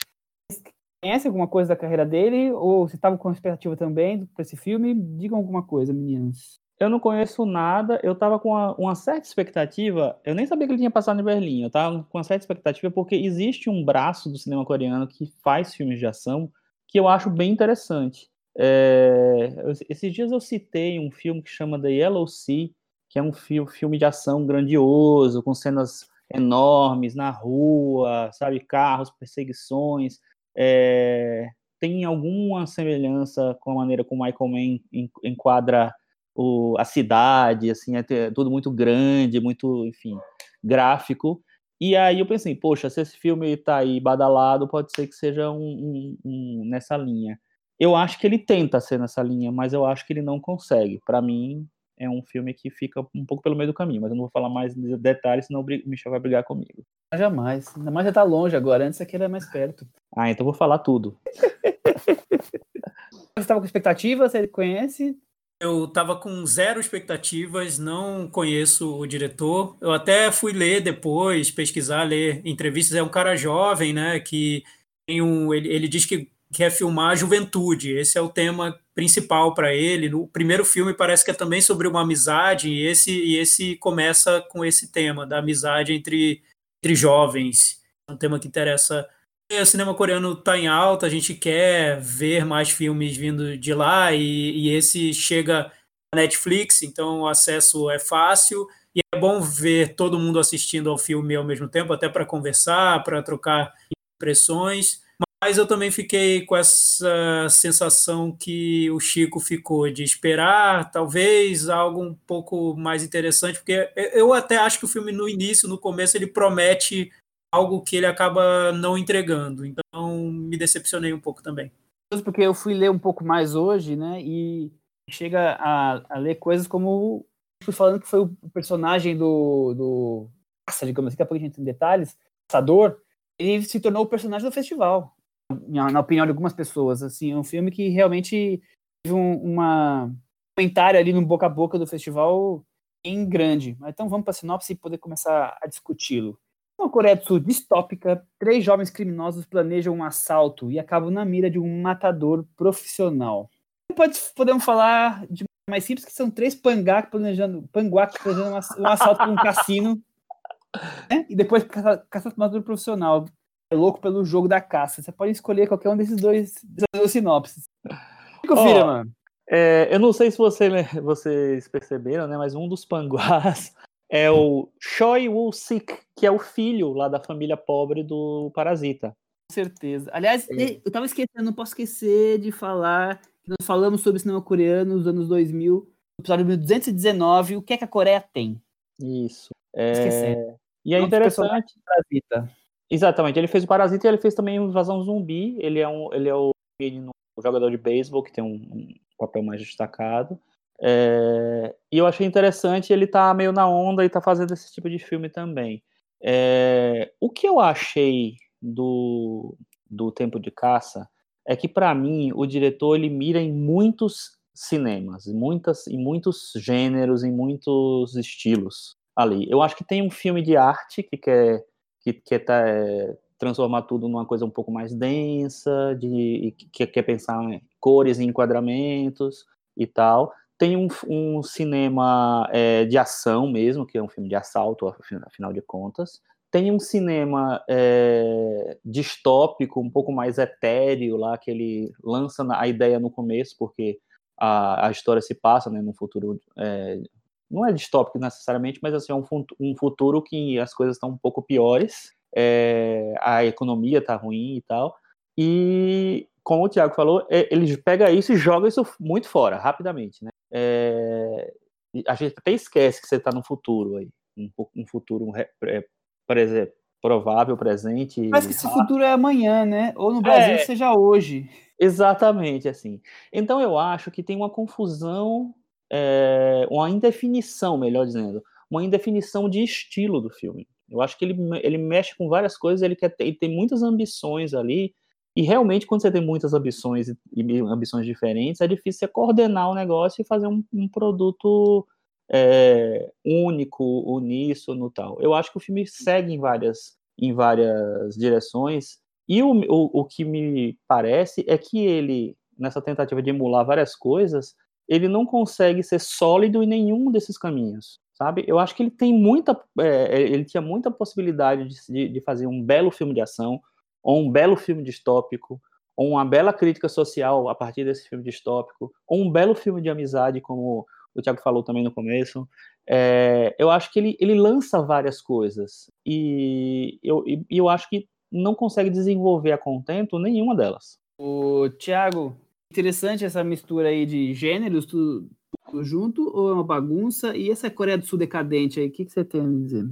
Conhece alguma coisa da carreira dele? Ou você estava com expectativa também para esse filme? Digam alguma coisa, meninos. Eu não conheço nada, eu estava com uma, uma, certa expectativa, eu nem sabia que ele tinha passado em Berlim, eu estava com uma certa expectativa porque existe um braço do cinema coreano que faz filmes de ação que eu acho bem interessante. É, esses dias eu citei um filme que chama The Yellow Sea, que é um filme de ação grandioso, com cenas enormes na rua, sabe, carros, perseguições. É, tem alguma semelhança com a maneira como Michael Mann enquadra o, a cidade, assim, é tudo muito grande, muito, enfim, gráfico. E aí eu pensei, poxa, se esse filme tá aí badalado, pode ser que seja um, um, um, nessa linha. Eu acho que ele tenta ser nessa linha, mas eu acho que ele não consegue. Para mim, é um filme que fica um pouco pelo meio do caminho, mas eu não vou falar mais detalhes, senão o Michel vai brigar comigo. Jamais. Ainda mais já tá longe agora, antes aqui era mais perto. Ah, então vou falar tudo. Você estava com expectativa? Você conhece? Eu estava com zero expectativas, não conheço o diretor. Eu até fui ler depois, pesquisar, ler entrevistas. É um cara jovem, né? Que tem um, ele, ele diz que quer filmar a juventude. Esse é o tema principal para ele. No primeiro filme parece que é também sobre uma amizade e esse e esse começa com esse tema da amizade entre entre jovens. É um tema que interessa o cinema coreano está em alta, a gente quer ver mais filmes vindo de lá e, e esse chega na Netflix, então o acesso é fácil e é bom ver todo mundo assistindo ao filme ao mesmo tempo, até para conversar, para trocar impressões. Mas eu também fiquei com essa sensação que o Chico ficou de esperar, talvez algo um pouco mais interessante, porque eu até acho que o filme no início, no começo, ele promete algo que ele acaba não entregando. Então, me decepcionei um pouco também. Porque eu fui ler um pouco mais hoje, né? E chega a, a ler coisas como fui falando que foi o personagem do. do digamos assim, daqui a pouco a gente tem detalhes, Caçador, ele se tornou o personagem do festival. Na, opinião de algumas pessoas. Assim, é um filme que realmente teve um uma, comentário ali no boca a boca do festival em grande. Então vamos para a sinopse e poder começar a discuti-lo. Uma Coreia do Sul distópica, três jovens criminosos planejam um assalto e acabam na mira de um matador profissional. Pode, podemos falar de mais simples que são três pangá planejando, panguá planejando um assalto para um cassino né? e depois caça, caça matador profissional. É louco pelo jogo da caça. Você pode escolher qualquer um desses dois, dessas duas sinopses. Confira, oh, mano. É, eu não sei se você, vocês perceberam, né? Mas um dos panguás é o Choi Woo-sik, que é o filho lá da família pobre do Parasita. Com certeza. Aliás, é. eu tava esquecendo, não posso esquecer de falar que nós falamos sobre cinema coreano nos anos 2000, no episódio 219, o que é que a Coreia tem. Isso. É... E é interessante. Parasita. Exatamente, ele fez o Parasita e ele fez também Invasão Zumbi. Ele é, um, ele é o o jogador de beisebol que tem um, um papel mais destacado. É, e eu achei interessante ele tá meio na onda e tá fazendo esse tipo de filme também. É, o que eu achei do, do Tempo de Caça é que para mim o diretor ele mira em muitos cinemas, muitas, em muitos gêneros, em muitos estilos ali. Eu acho que tem um filme de arte que quer que quer tá, é, transformar tudo numa coisa um pouco mais densa, de que quer pensar em cores e enquadramentos e tal. Tem um, um cinema é, de ação mesmo, que é um filme de assalto, afinal de contas. Tem um cinema é, distópico, um pouco mais etéreo lá, que ele lança a ideia no começo, porque a, a história se passa né, num futuro. É, não é distópico necessariamente, mas assim, é um, um futuro que as coisas estão um pouco piores, é, a economia está ruim e tal. E como o Thiago falou, é, ele pega isso e joga isso muito fora, rapidamente, né? É, a gente até esquece que você está no futuro aí, um, um futuro, é, por exemplo, provável, presente. Mas que esse futuro é amanhã, né? Ou no Brasil é, seja hoje. Exatamente, assim. Então eu acho que tem uma confusão, é, uma indefinição, melhor dizendo, uma indefinição de estilo do filme. Eu acho que ele, ele mexe com várias coisas, ele, quer, ele tem muitas ambições ali, e realmente, quando você tem muitas ambições e ambições diferentes, é difícil você coordenar o negócio e fazer um, um produto é, único, uníssono tal. Eu acho que o filme segue em várias, em várias direções, e o, o, o que me parece é que ele, nessa tentativa de emular várias coisas, ele não consegue ser sólido em nenhum desses caminhos, sabe? Eu acho que ele tem muita, é, ele tinha muita possibilidade de, de fazer um belo filme de ação, ou um belo filme distópico, ou uma bela crítica social a partir desse filme distópico, ou um belo filme de amizade, como o Thiago falou também no começo. É, eu acho que ele, ele lança várias coisas, e eu, e eu acho que não consegue desenvolver a contento nenhuma delas. O Thiago, interessante essa mistura aí de gêneros, tudo, tudo junto, ou é uma bagunça? E essa Coreia do Sul decadente aí, o que, que você tem a me dizer?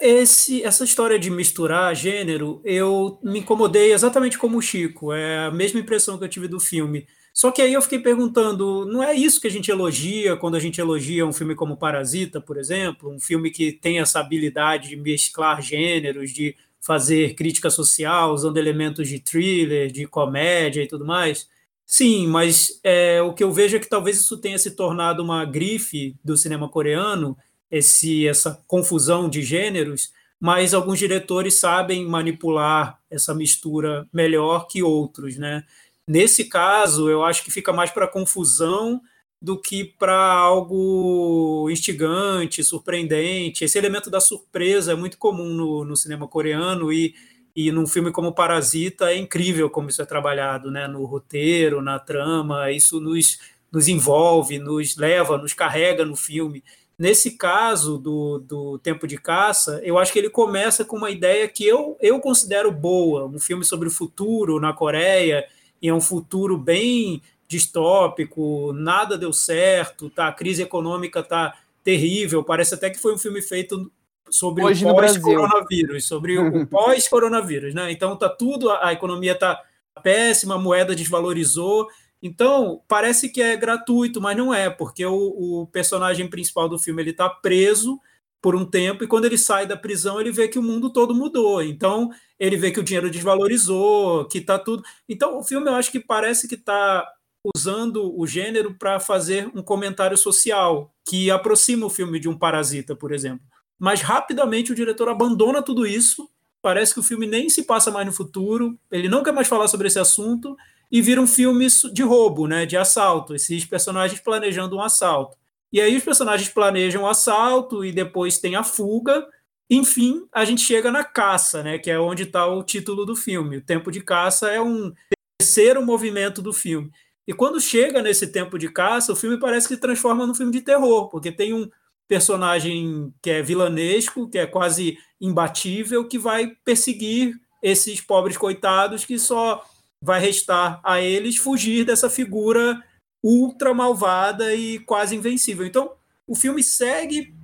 Esse, essa história de misturar gênero, eu me incomodei exatamente como o Chico, é a mesma impressão que eu tive do filme. Só que aí eu fiquei perguntando, não é isso que a gente elogia quando a gente elogia um filme como Parasita, por exemplo, um filme que tem essa habilidade de mesclar gêneros, de fazer crítica social, usando elementos de thriller, de comédia e tudo mais? Sim, mas é, o que eu vejo é que talvez isso tenha se tornado uma grife do cinema coreano esse, essa confusão de gêneros, mas alguns diretores sabem manipular essa mistura melhor que outros, né? Nesse caso, eu acho que fica mais para confusão do que para algo instigante, surpreendente. Esse elemento da surpresa é muito comum no, no, cinema coreano e, e num filme como Parasita é incrível como isso é trabalhado, né? No roteiro, na trama, isso nos, nos envolve, nos leva, nos carrega no filme. Nesse caso do, do Tempo de Caça, eu acho que ele começa com uma ideia que eu, eu considero boa, um filme sobre o futuro na Coreia, e é um futuro bem distópico, nada deu certo, tá? a crise econômica tá terrível, parece até que foi um filme feito sobre Hoje o pós-coronavírus, sobre o pós-coronavírus, né? Então tá tudo, a economia tá péssima, a moeda desvalorizou, Então, parece que é gratuito, mas não é, porque o, o personagem principal do filme ele está preso por um tempo e quando ele sai da prisão ele vê que o mundo todo mudou. Então, ele vê que o dinheiro desvalorizou, que está tudo. Então, o filme eu acho que parece que está usando o gênero para fazer um comentário social que aproxima o filme de um parasita, por exemplo. Mas rapidamente o diretor abandona tudo isso. Parece que o filme nem se passa mais no futuro. Ele não quer mais falar sobre esse assunto e vira um filme de roubo, né, de assalto. Esses personagens planejando um assalto. E aí os personagens planejam o assalto e depois tem a fuga. Enfim, a gente chega na caça, né, que é onde está o título do filme. O tempo de caça é um terceiro movimento do filme. E quando chega nesse tempo de caça, o filme parece que transforma num filme de terror, porque tem um personagem que é vilanesco, que é quase imbatível, que vai perseguir esses pobres coitados que só vai restar a eles fugir dessa figura ultra malvada e quase invencível. Então, o filme segue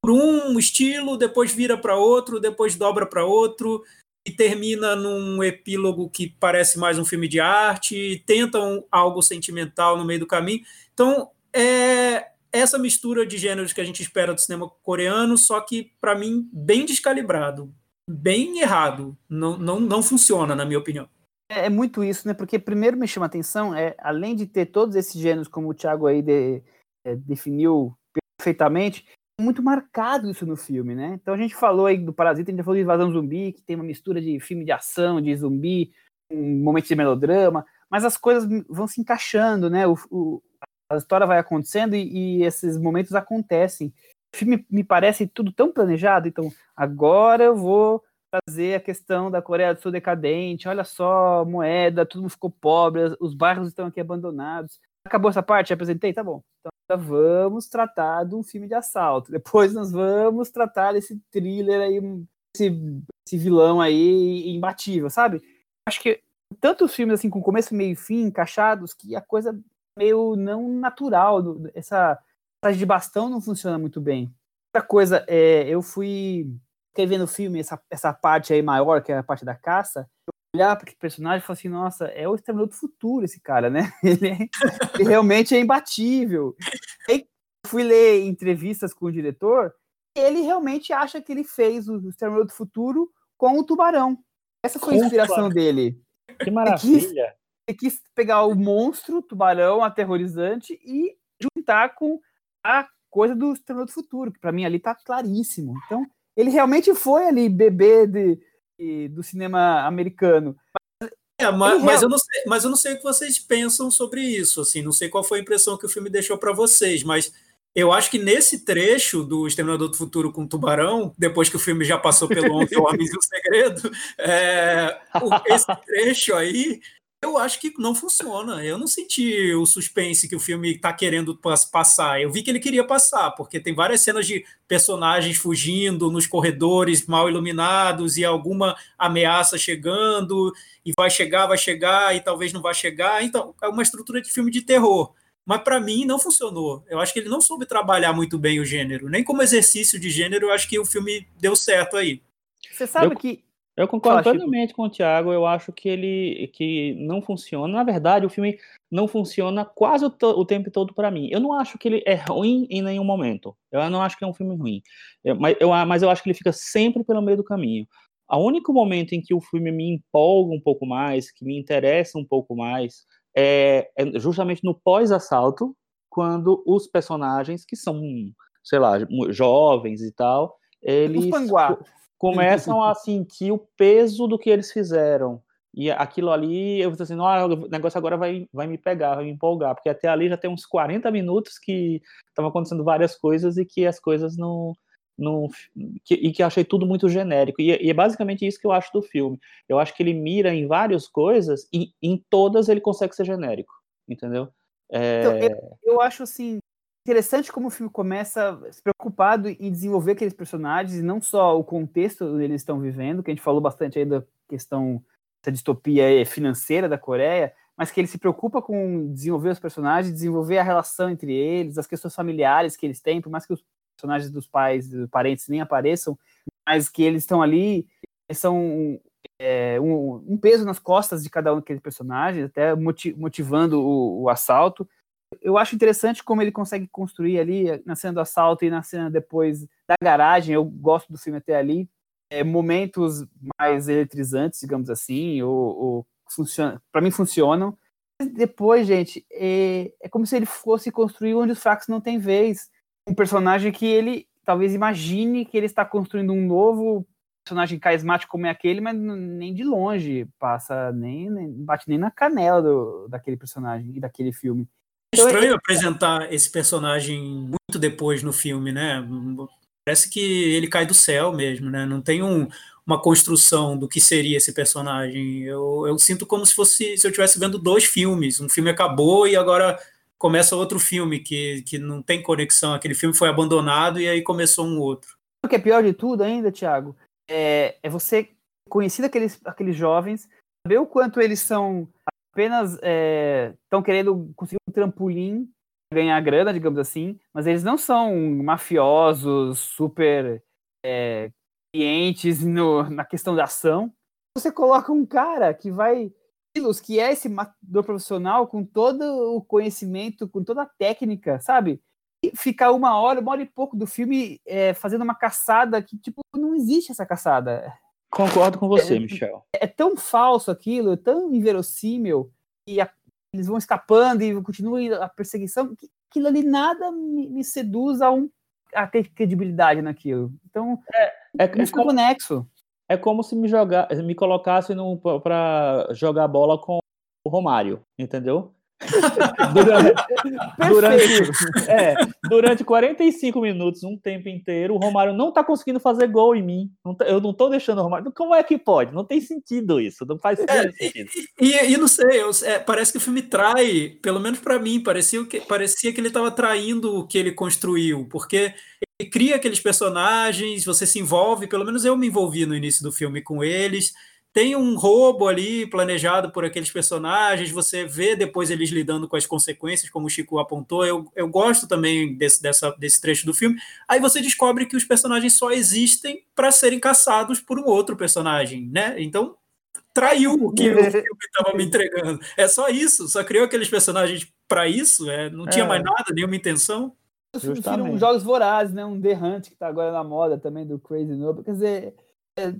por um estilo, depois vira para outro, depois dobra para outro, e termina num epílogo que parece mais um filme de arte, tentam algo sentimental no meio do caminho. Então, é essa mistura de gêneros que a gente espera do cinema coreano, só que, para mim, bem descalibrado, bem errado. Não, não, não funciona, na minha opinião. É, é muito isso, né? Porque primeiro me chama a atenção, é, além de ter todos esses gêneros, como o Thiago aí de, é, definiu perfeitamente, muito marcado isso no filme, né? Então a gente falou aí do Parasita, a gente falou de Invasão Zumbi, que tem uma mistura de filme de ação, de zumbi, um momento de melodrama, mas as coisas vão se encaixando, né? O, o a história vai acontecendo e, e, esses momentos acontecem. O filme me parece tudo tão planejado, então agora eu vou trazer a questão da Coreia do Sul decadente, olha só, moeda, tudo ficou pobre, os bairros estão aqui abandonados. Acabou essa parte? Apresentei? Tá bom. Então vamos tratar de um filme de assalto. Depois nós vamos tratar desse thriller aí, esse, esse vilão aí imbatível, sabe? Acho que tantos filmes assim com começo, meio e fim encaixados que a coisa meio não natural, essa passagem de bastão não funciona muito bem. Outra coisa, é, eu fui escrevendo o filme, essa, essa parte aí maior, que é a parte da caça, olhar para aquele personagem e falar assim, nossa, é o Exterminador do Futuro esse cara, né? Ele, é, ele realmente é imbatível. E fui ler entrevistas com o diretor, ele realmente acha que ele fez o Exterminador do Futuro com o Tubarão. Essa foi a inspiração dele. Que maravilha! Quis, pegar o monstro, tubarão aterrorizante e juntar com a coisa do Exterminador do Futuro, que para mim ali tá claríssimo. Então, ele realmente foi ali bebê de, do cinema americano. É, mas, mas, eu não sei, mas eu não sei o que vocês pensam sobre isso, assim, não sei qual foi a impressão que o filme deixou para vocês, mas eu acho que nesse trecho do Exterminador do Futuro com Tubarão, depois que o filme já passou pelo Onze Homens e o Segredo, é, esse trecho aí eu acho que não funciona. Eu não senti o suspense que o filme está querendo passar. Eu vi que ele queria passar, porque tem várias cenas de personagens fugindo nos corredores mal iluminados e alguma ameaça chegando, e vai chegar, vai chegar, e talvez não vai chegar. Então, é uma estrutura de filme de terror. Mas para mim não funcionou. Eu acho que ele não soube trabalhar muito bem o gênero. Nem como exercício de gênero, eu acho que o filme deu certo aí. Você sabe eu... que eu concordo plenamente com o Thiago. Eu acho que ele que não funciona. Na verdade, o filme não funciona quase o, o tempo todo para mim. Eu não acho que ele é ruim em nenhum momento. Eu não acho que é um filme ruim. Eu, mas, eu, mas eu acho que ele fica sempre pelo meio do caminho. O único momento em que o filme me empolga um pouco mais, que me interessa um pouco mais, é, é justamente no pós-assalto, quando os personagens, que são, sei lá, jovens e tal, eles começam a sentir o peso do que eles fizeram. E aquilo ali, eu vou assim, ah, o negócio agora vai, vai me pegar, vai me empolgar, porque até ali já tem uns 40 minutos que estavam acontecendo várias coisas e que as coisas não. não que, e que eu achei tudo muito genérico. E, e, é basicamente isso que eu acho do filme. Eu acho que ele mira em várias coisas e em todas ele consegue ser genérico, entendeu? É... Então, eu, eu acho assim, interessante como o filme começa se preocupado em desenvolver aqueles personagens e não só o contexto onde eles estão vivendo, que a gente falou bastante aí da questão da distopia financeira da Coreia, mas que ele se preocupa com desenvolver os personagens, desenvolver a relação entre eles, as questões familiares que eles têm, por mais que os personagens dos pais, dos parentes nem apareçam, mas que eles estão ali, são é, um, um, peso nas costas de cada um daqueles personagens, até motivando o, o, assalto. Eu acho interessante como ele consegue construir ali, na cena do assalto e na cena depois da garagem, eu gosto do filme até ali, é, momentos mais eletrizantes, digamos assim, ou, ou funciona, para mim funcionam. Depois, gente, é, é como se ele fosse construir onde os fracos não têm vez. Um personagem que ele talvez imagine que ele está construindo um novo personagem carismático como é aquele, mas nem de longe passa, nem, nem bate nem na canela do, daquele personagem e daquele filme. É estranho apresentar esse personagem muito depois no filme, né? Parece que ele cai do céu mesmo, né? Não tem um, uma construção do que seria esse personagem. Eu, eu sinto como se fosse se eu estivesse vendo dois filmes. Um filme acabou e agora começa outro filme que, que não tem conexão. Aquele filme foi abandonado e aí começou um outro. O que é pior de tudo ainda, Thiago, é, é você conhecer aqueles, aqueles jovens, saber o quanto eles são apenas estão é, querendo conseguir um trampolim ganhar grana, digamos assim, mas eles não são mafiosos, super é, clientes no, na questão da ação. Você coloca um cara que vai que é esse matador profissional com todo o conhecimento, com toda a técnica, sabe? ficar uma hora, uma hora e pouco do filme é, fazendo uma caçada que, tipo, não existe essa caçada. Concordo com você, é, Michel. É, tão falso aquilo, é tão inverossímil, e a, eles vão escapando e continua a perseguição, que aquilo ali nada me, me seduz a, um, a ter credibilidade naquilo. Então, é, é, é como, conexo. É como se me, jogar, me colocasse para jogar bola com o Romário, entendeu? Durante, durante, é, durante 45 minutos, um tempo inteiro, o Romário não tá conseguindo fazer gol em mim. Não tá, eu não tô deixando o Romário. Como é que pode? Não tem sentido isso. Não faz é, sentido. E, e, e, não sei, eu, é, parece que o filme trai, pelo menos para mim, parecia que, parecia que ele tava traindo o que ele construiu, porque ele cria aqueles personagens, você se envolve, pelo menos eu me envolvi no início do filme com eles tem um roubo ali planejado por aqueles personagens, você vê depois eles lidando com as consequências, como o Chico apontou. Eu, eu gosto também desse, dessa, desse trecho do filme. Aí você descobre que os personagens só existem para serem caçados por um outro personagem, né? Então traiu o que o filme estava me entregando. É só isso, só criou aqueles personagens para isso, é, não tinha é. mais nada, nenhuma intenção. Justamente. Jogos Vorazes, né? Um The Hunt que está agora na moda também do Crazy Noble. Quer dizer,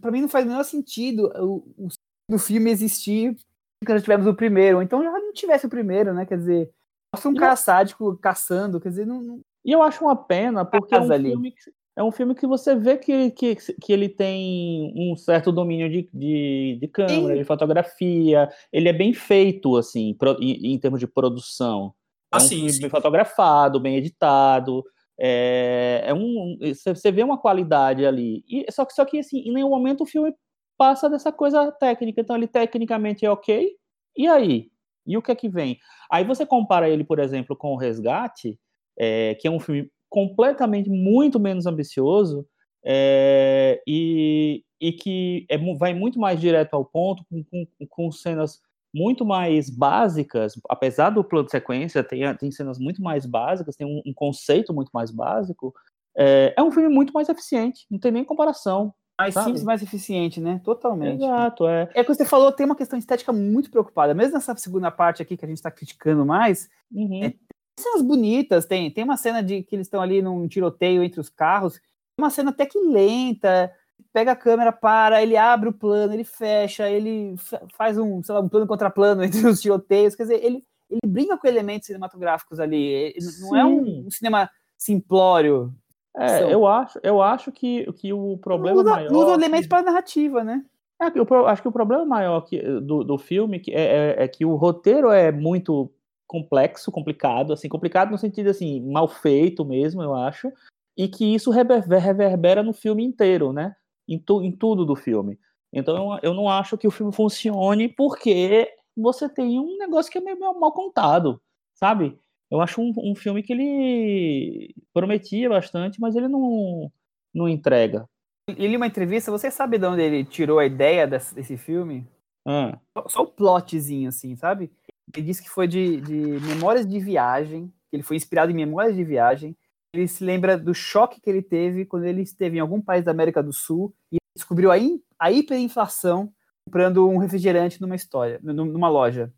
para mim não faz o menor sentido o, o, o filme existir quando nós tivemos o primeiro. Então já não tivesse o primeiro, né? Quer dizer, mostra um cara sádico caçando, quer dizer, não, não... E eu acho uma pena, porque é um, filme que, é um filme que você vê que, que, que ele tem um certo domínio de, de, de câmera, Sim. de fotografia, ele é bem feito, assim, pro, em, em, termos de produção. É um assim, filme bem fotografado, bem editado, é, é um, você vê uma qualidade ali. E, só, que, só que, assim, em nenhum momento o filme passa dessa coisa técnica. Então, ele tecnicamente é ok. E aí? E o que é que vem? Aí você compara ele, por exemplo, com O Resgate, é, que é um filme completamente muito menos ambicioso é, e, e que é, vai muito mais direto ao ponto, com, com, com cenas muito mais básicas, apesar do plano de sequência, tem, tem cenas muito mais básicas, tem um, um conceito muito mais básico, é, é, um filme muito mais eficiente, não tem nem comparação. Mais sabe? simples, mais eficiente, né? Totalmente. Exato, é. É que você falou, tem uma questão estética muito preocupada. Mesmo nessa segunda parte aqui que a gente está criticando mais, uhum. é, tem cenas bonitas, tem, tem uma cena de que eles estão ali num tiroteio entre os carros, uma cena até que lenta, pega a câmera, para, ele abre o plano, ele fecha, ele faz um, sei lá, um plano contra plano entre os tiroteios, quer dizer, ele, ele brinca com elementos cinematográficos ali, não é um, um, cinema simplório. É, eu acho, eu acho que, que o problema usa, maior... Usa elementos que... para narrativa, né? É, eu acho que o problema maior que, do, do filme é, é, é que o roteiro é muito complexo, complicado, assim, complicado no sentido, assim, mal feito mesmo, eu acho, e que isso reverbera no filme inteiro, né? Em, tu, em tudo do filme. Então eu não acho que o filme funcione porque você tem um negócio que é meio mal contado, sabe? Eu acho um, um filme que ele prometia bastante, mas ele não, não entrega. Ele uma entrevista, você sabe de onde ele tirou a ideia desse, desse filme? Ah. Só, só o plotzinho, assim, sabe? Ele disse que foi de, de Memórias de Viagem, que ele foi inspirado em Memórias de Viagem, ele se lembra do choque que ele teve quando ele esteve em algum país da América do Sul e descobriu a, in, a hiperinflação comprando um refrigerante numa história, numa loja.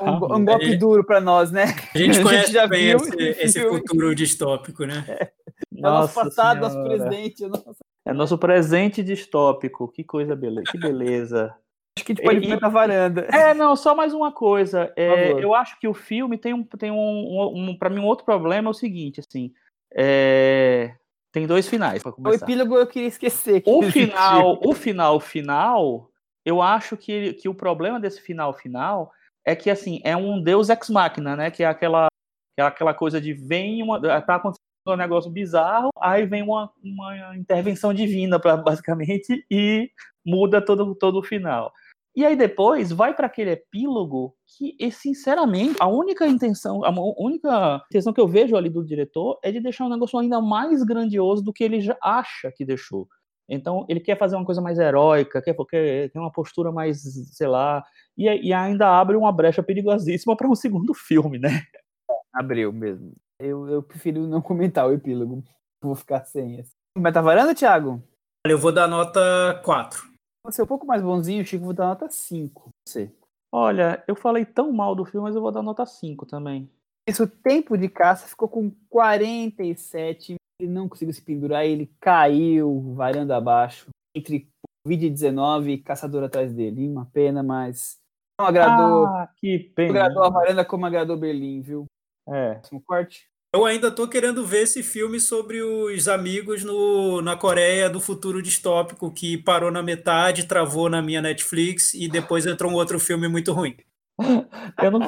Um, Ah, um golpe gente- duro para nós, né? A gente A conhece gente já bem viu esse, esse futuro distópico, né? É nosso Nossa passado, nosso Senhora. presente. nosso- É nosso presente distópico. Que coisa beleza. Que beleza. Acho que a gente pode ir pra varanda. É, não, só mais uma coisa. É, eu acho que o filme tem um, tem um, um, um para mim um outro problema é o seguinte, assim, é, tem dois finais para O começar. epílogo eu queria esquecer. que O final, o final final, eu acho que, que o problema desse final final é que assim é um Deus ex machina, né? Que é aquela que é aquela coisa de vem uma tá acontecendo um negócio bizarro, aí vem uma, uma intervenção divina para basicamente e muda todo todo o final. E aí depois vai para aquele epílogo que, e, sinceramente, a única intenção, a única intenção que eu vejo ali do diretor é de deixar um negócio ainda mais grandioso do que ele já acha que deixou. Então, ele quer fazer uma coisa mais heróica, quer, quer, quer uma postura mais, sei lá, e, e ainda abre uma brecha perigosíssima para um segundo filme, né? Abriu mesmo. Eu, eu prefiro não comentar o epílogo. Vou ficar sem esse. Mas tá Thiago? Olha, eu vou dar nota 4. Você é um pouco mais bonzinho, Chico, vou dar nota 5. Você. Olha, eu falei tão mal do filme, mas eu vou dar nota 5 também. Isso, o tempo de caça ficou com 47. Ele não conseguiu se pendurar, ele caiu varanda abaixo. Entre Covid-19 e caçador atrás dele. Uma pena, mas não agradou, Ah, que não pena. agradou a varanda como agradou Berlim, viu? É. Próximo corte. Eu ainda tô querendo ver esse filme sobre os amigos no, na Coreia do futuro distópico que parou na metade, travou na minha Netflix e depois entrou um outro filme muito ruim. Eu não,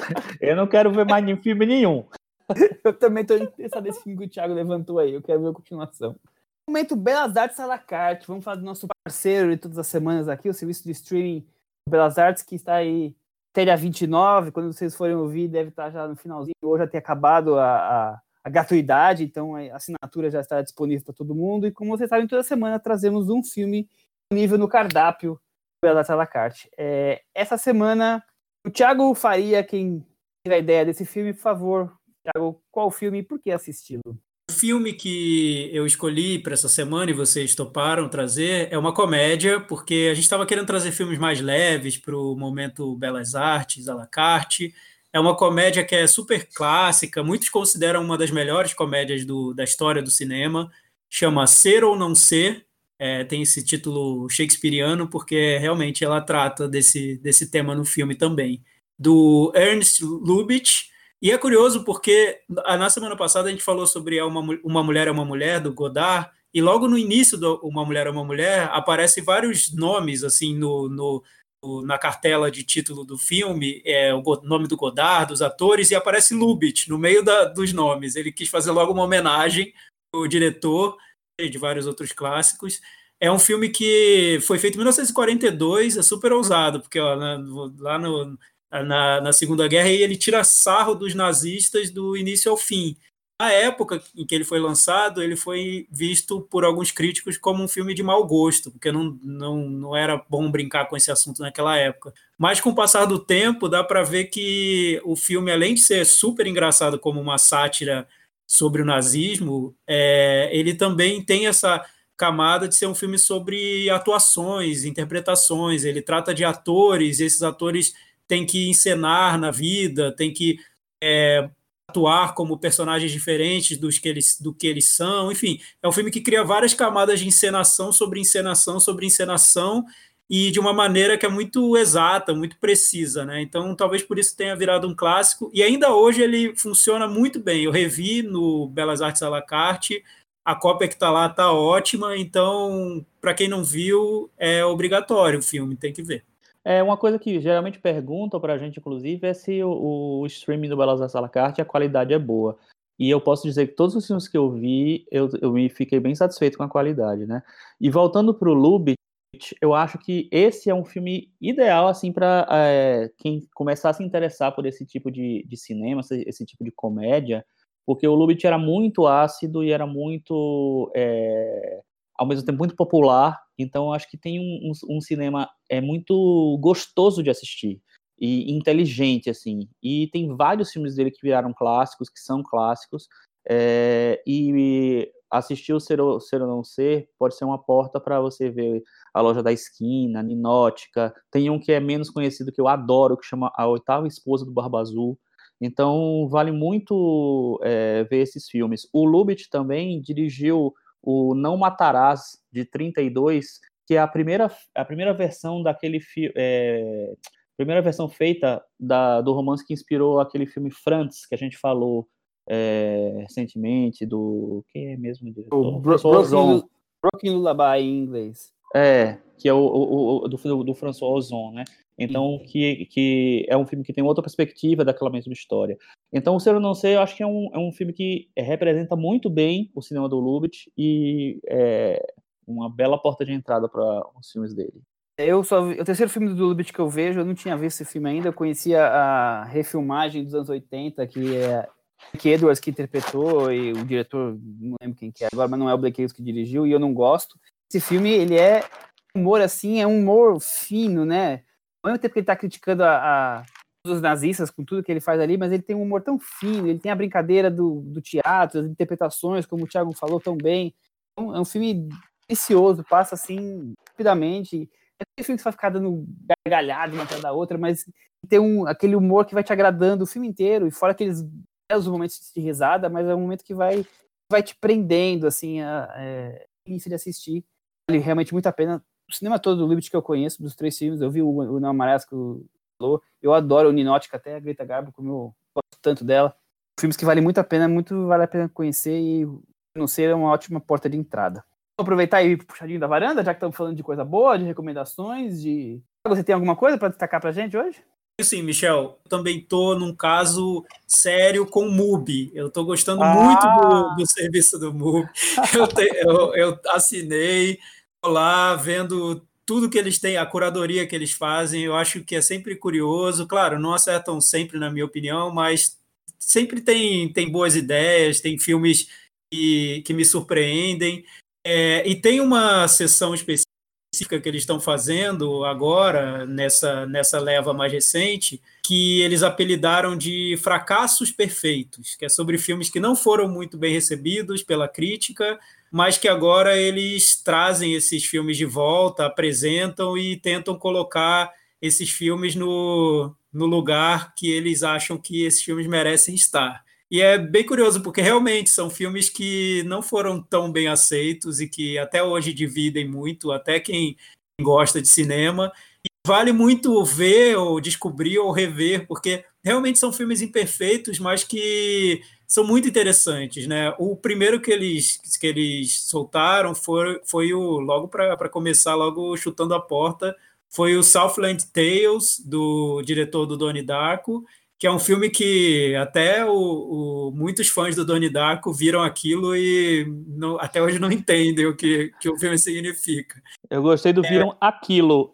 eu não quero ver mais filme nenhum. Eu também tô interessado nesse filme que o Thiago levantou aí. Eu quero ver a continuação. Momento Belas Artes à la carte. Vamos falar do nosso parceiro de todas as semanas aqui, o serviço de streaming Belas Artes, que está aí até dia 29. Quando vocês forem ouvir, deve estar já no finalzinho. Ou já ter acabado a, a, a gratuidade, então a assinatura já está disponível para todo mundo. E como vocês sabem, toda semana trazemos um filme disponível no cardápio Artes à la carte. É, essa semana, o Thiago Faria, quem teve a ideia desse filme, por favor, Thiago, qual filme e por que assisti-lo? O filme que eu escolhi para essa semana e vocês toparam trazer é uma comédia, porque a gente estava querendo trazer filmes mais leves para o momento Belas Artes, à la carte. É uma comédia que é super clássica, muitos consideram uma das melhores comédias do, da história do cinema. Chama Ser ou Não Ser. É, tem esse título shakespeariano, porque realmente ela trata desse, desse tema no filme também. Do Ernst Lubitsch. E é curioso porque na semana passada a gente falou sobre uma, uma Mulher é uma Mulher, do Godard, e logo no início do Uma Mulher é uma Mulher aparecem vários nomes assim no- no- na cartela de título do filme, é, o nome do Godard, dos atores, e aparece Lubitsch no meio da- dos nomes. Ele quis fazer logo uma homenagem ao diretor e de vários outros clássicos. É um filme que foi feito em 1942, é super ousado, porque ó, na- lá no, na, na Segunda Guerra ele tira sarro dos nazistas do início ao fim. Na época em que ele foi lançado, ele foi visto por alguns críticos como um filme de mau gosto, porque não, não, não era bom brincar com esse assunto naquela época. Mas com o passar do tempo, dá para ver que o filme, além de ser super engraçado como uma sátira sobre o nazismo, é, ele também tem essa camada de ser um filme sobre atuações, interpretações. Ele trata de atores, esses atores têm que encenar na vida, têm que é, atuar como personagens diferentes dos que eles, do que eles são. Enfim, é um filme que cria várias camadas de encenação sobre encenação sobre encenação e de uma maneira que é muito exata, muito precisa, né? Então, talvez por isso tenha virado um clássico e ainda hoje ele funciona muito bem. Eu revi no Belas Artes à la carte, a cópia que está lá está ótima, então, para quem não viu, é obrigatório o filme, tem que ver. É uma coisa que geralmente perguntam pra gente, inclusive, é se o, o streaming do Belas Artes à la carte a qualidade é boa. E eu posso dizer que todos os filmes que eu vi, eu, eu me fiquei bem satisfeito com a qualidade, né? E voltando pro Lubitsch, eu acho que esse é um filme ideal, assim, para é, quem começar a se interessar por esse tipo de, de cinema, esse, esse tipo de comédia, porque o Lubitsch era muito ácido e era muito, é, ao mesmo tempo, muito popular. Então, acho que tem um, um, um cinema é muito gostoso de assistir e inteligente, assim. E tem vários filmes dele que viraram clássicos, que são clássicos. É, e assistir o Ser ou, Ser ou Não Ser pode ser uma porta para você ver a loja da esquina, Ninótica. Tem um que é menos conhecido que eu adoro, que chama A Oitava Esposa do Barba Azul. Então, vale muito é, ver esses filmes. O Lubitsch também dirigiu o Não Matarás, de 32, que é a primeira, a primeira versão daquele filme. É, primeira versão feita da, do romance que inspirou aquele filme Frantz, que a gente falou é, recentemente, do. Quem é mesmo o diretor? O Bro Broken, Broken Lullaby em inglês. É, que é o, o, o do, do François Ozon, né? Então, que, que é um filme que tem outra perspectiva daquela mesma história. Então, o Ser ou Não Ser, eu acho que é um, é um filme que representa muito bem o cinema do Lubitsch e é uma bela porta de entrada para os filmes dele. Eu só vi, o terceiro filme do Lubitsch que eu vejo, eu não tinha visto esse filme ainda, eu conhecia a refilmagem dos anos 80, que é que Edwards que interpretou e o diretor, não lembro quem que é agora, mas não é o Blake Edwards que dirigiu e eu não gosto. Esse filme, ele é humor assim, é um humor fino, né? Ao mesmo tempo que ele tá criticando a, a os nazistas com tudo que ele faz ali, mas ele tem um humor tão fino, ele tem a brincadeira do, do teatro, as interpretações, como o Thiago falou tão bem. É um, é um filme delicioso, passa assim rapidamente. É um filme que você vai ficar dando gargalhada uma atrás da outra, mas tem um, aquele humor que vai te agradando o filme inteiro, e fora aqueles belos momentos de risada, mas é um momento que vai, vai te prendendo, assim, a, é, de assistir. Vale realmente muito a pena o cinema todo do Liberty que eu conheço, dos três filmes, eu vi o, o Não Amarasco falou, eu adoro o Ninótica, até a Greta Garbo, como eu gosto tanto dela. Filmes que valem muito a pena, muito vale a pena conhecer e não ser é uma ótima porta de entrada. Vou aproveitar e ir pro puxadinho da varanda, já que estamos falando de coisa boa, de recomendações, de... Você tem alguma coisa para destacar pra gente hoje? Sim, Michel, eu também tô num caso sério com o MUBI. Eu tô gostando ah. muito do, do, serviço do MUBI. Eu, te, eu, eu assinei, lá vendo tudo que eles têm, a curadoria que eles fazem, eu acho que é sempre curioso. Claro, não acertam sempre, na minha opinião, mas sempre tem, tem boas ideias, tem filmes que, que me surpreendem. É, e tem uma sessão específica que eles estão fazendo agora, nessa, nessa leva mais recente, que eles apelidaram de Fracassos Perfeitos, que é sobre filmes que não foram muito bem recebidos pela crítica, mas que agora eles trazem esses filmes de volta, apresentam e tentam colocar esses filmes no, no lugar que eles acham que esses filmes merecem estar. E é bem curioso, porque realmente são filmes que não foram tão bem aceitos e que até hoje dividem muito, até quem gosta de cinema. E vale muito ver, ou descobrir, ou rever, porque realmente são filmes imperfeitos, mas que são muito interessantes, né? O primeiro que eles, que eles soltaram foi, foi o logo para começar, logo chutando a porta, foi o Southland Tales do diretor do Donnie Darko, que é um filme que até o, o muitos fãs do Donnie Darko viram aquilo e não, até hoje não entendem o que, que o filme significa. Eu gostei do é, viram aquilo.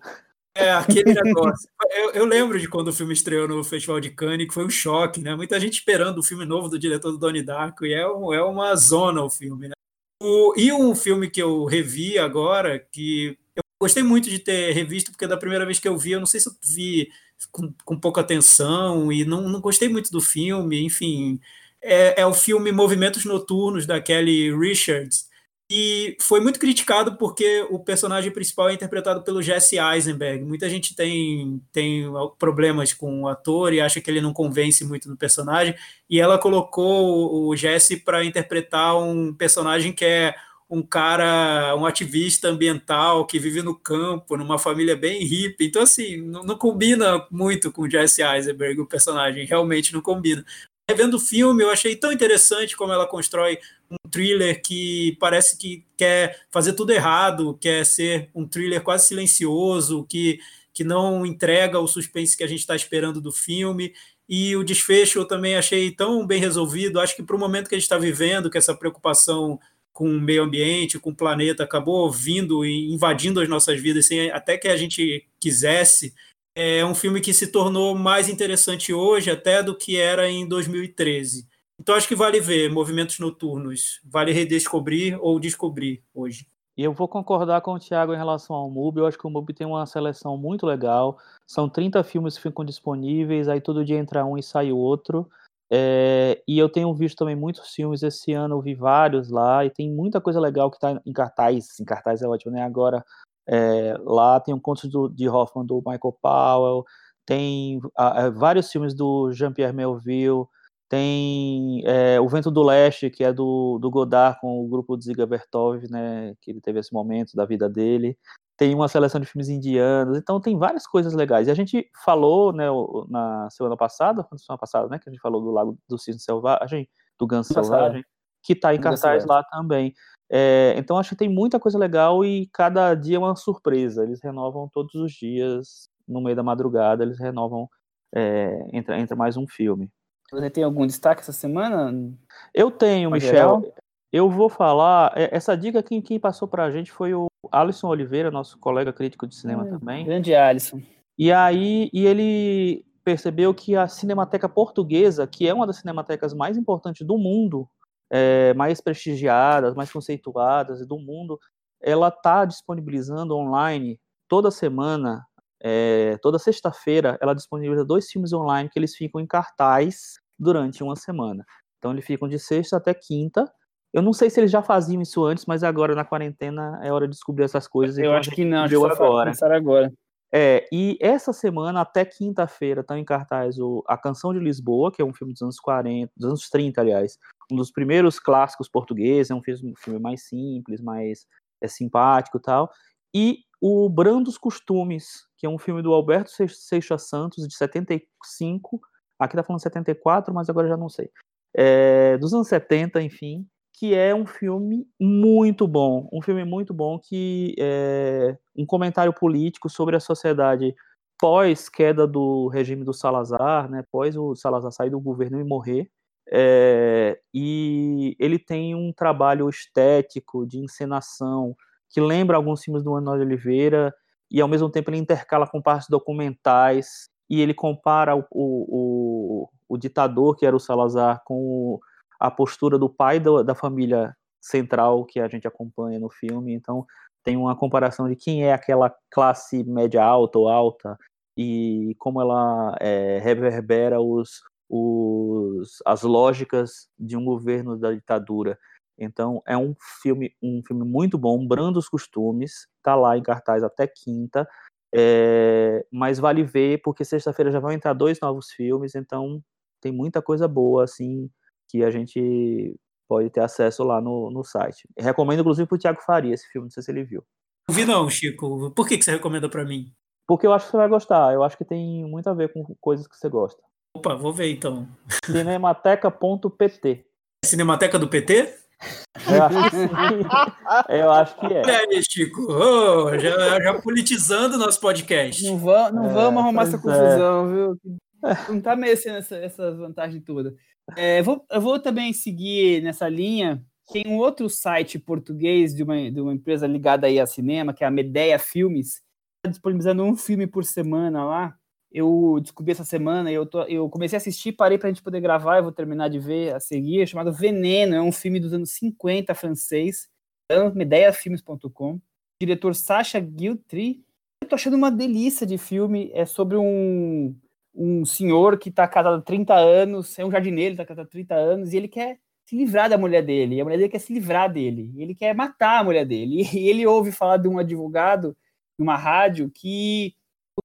É, aquele negócio. Eu, eu, lembro de quando o filme estreou no Festival de Cannes, que foi um choque, né? Muita gente esperando o filme novo do diretor do Donnie Darko, e é, um, é uma zona o filme, né? O, e um filme que eu revi agora, que eu gostei muito de ter revisto, porque da primeira vez que eu vi, eu não sei se eu vi com, com pouca atenção, e não, não gostei muito do filme, enfim. É, é o filme Movimentos Noturnos, da Kelly Richards, e foi muito criticado porque o personagem principal é interpretado pelo Jesse Eisenberg. Muita gente tem, tem problemas com o ator e acha que ele não convence muito no personagem. E ela colocou o Jesse para interpretar um personagem que é um cara, um ativista ambiental que vive no campo, numa família bem hippie. Então, assim, não, não combina muito com o Jesse Eisenberg, o personagem, realmente não combina. Revendo o filme, eu achei tão interessante como ela constrói um thriller que parece que quer fazer tudo errado, quer ser um thriller quase silencioso, que, que não entrega o suspense que a gente está esperando do filme. E o desfecho eu também achei tão bem resolvido. Acho que para o momento que a gente está vivendo, que essa preocupação com o meio ambiente, com o planeta, acabou vindo e invadindo as nossas vidas sem até que a gente quisesse. É um filme que se tornou mais interessante hoje até do que era em 2013. Então acho que vale ver movimentos noturnos, vale redescobrir ou descobrir hoje. E eu vou concordar com o Thiago em relação ao MUBI. Eu acho que o MUBI tem uma seleção muito legal. São 30 filmes que ficam disponíveis, aí todo dia entra um e sai o outro. É, e eu tenho visto também muitos filmes esse ano, eu vi vários lá, e tem muita coisa legal que está em cartaz. Em cartaz é ótimo, né? Agora, é, lá tem um conto do, de Hoffman do Michael Powell, tem a, vários filmes do Jean-Pierre Melville, tem é, O Vento do Leste, que é do, do Godard com o grupo de Ziga Bertov, né? Que ele teve esse momento da vida dele tem uma seleção de filmes indianos, então tem várias coisas legais. E a gente falou, né, na semana passada, semana passada, né, que a gente falou do Lago do Cisne Selvagem, do Ganso Selvagem, que está em cartaz lá também. É, então acho que tem muita coisa legal e cada dia é uma surpresa. Eles renovam todos os dias, no meio da madrugada, eles renovam, é, entra, entra mais um filme. Você tem algum destaque essa semana? Eu tenho, Michel. Eu vou falar. É, essa dica quem, quem passou para a gente foi o Alisson Oliveira, nosso colega crítico de cinema é, também. Grande Alisson. E aí e ele percebeu que a Cinemateca Portuguesa, que é uma das cinematecas mais importantes do mundo, é, mais prestigiadas, mais conceituadas do mundo, ela está disponibilizando online toda semana, é, toda sexta-feira, ela disponibiliza dois filmes online que eles ficam em cartaz durante uma semana. Então eles ficam de sexta até quinta eu não sei se eles já faziam isso antes, mas agora na quarentena é hora de descobrir essas coisas. Eu acho que não, acho que agora. começar agora. É, e essa semana, até quinta-feira, está em cartaz o A Canção de Lisboa, que é um filme dos anos 40, dos anos 30, aliás. Um dos primeiros clássicos portugueses, é um filme, um filme mais simples, mais é, simpático e tal. E o Brandos Costumes, que é um filme do Alberto Seixas Santos, de 75. Aqui tá falando 74, mas agora já não sei. É, dos anos 70, enfim que é um filme muito bom, um filme muito bom que é um comentário político sobre a sociedade pós queda do regime do Salazar, né, pós o Salazar sair do governo e morrer, é, e ele tem um trabalho estético de encenação que lembra alguns filmes do Manuel Oliveira e ao mesmo tempo ele intercala com partes documentais e ele compara o, o, o, ditador que era o Salazar com a postura do pai do, da família central que a gente acompanha no filme. Então, tem uma comparação de quem é aquela classe média alta ou alta e como ela é, reverbera os, os, as lógicas de um governo da ditadura. Então, é um filme, um filme muito bom, Brandos Costumes, está lá em cartaz até quinta, é, mas vale ver, porque sexta-feira já vão entrar dois novos filmes, então tem muita coisa boa, assim, que a gente pode ter acesso lá no, no site. Recomendo, inclusive, para o Thiago Faria esse filme, não sei se ele viu. Não vi não, Chico. Por que, que você recomenda para mim? Porque eu acho que você vai gostar. Eu acho que tem muito a ver com coisas que você gosta. Opa, vou ver então. Cinemateca.pt Cinemateca do PT? Eu acho que. Eu acho que é. Olha aí, Chico. Oh, já, já politizando nosso podcast. Não, vamos, não é, vamos arrumar essa confusão, é. viu? Não tá merecendo essa, essa vantagem toda. É, vou, eu vou também seguir nessa linha. Tem um outro site português de uma, de uma empresa ligada aí a cinema, que é a Medeia Filmes, está disponibilizando um filme por semana lá. Eu descobri essa semana, eu, tô, eu comecei a assistir, parei para a gente poder gravar, eu vou terminar de ver a seguir, é chamado Veneno, é um filme dos anos 50 francês, medeiafilmes.com. Diretor Sacha Guiltry. Eu tô achando uma delícia de filme, é sobre um um senhor que está casado há 30 anos, é um jardineiro, está casado há 30 anos, e ele quer se livrar da mulher dele, e a mulher dele quer se livrar dele, ele quer matar a mulher dele. E ele ouve falar de um advogado numa rádio que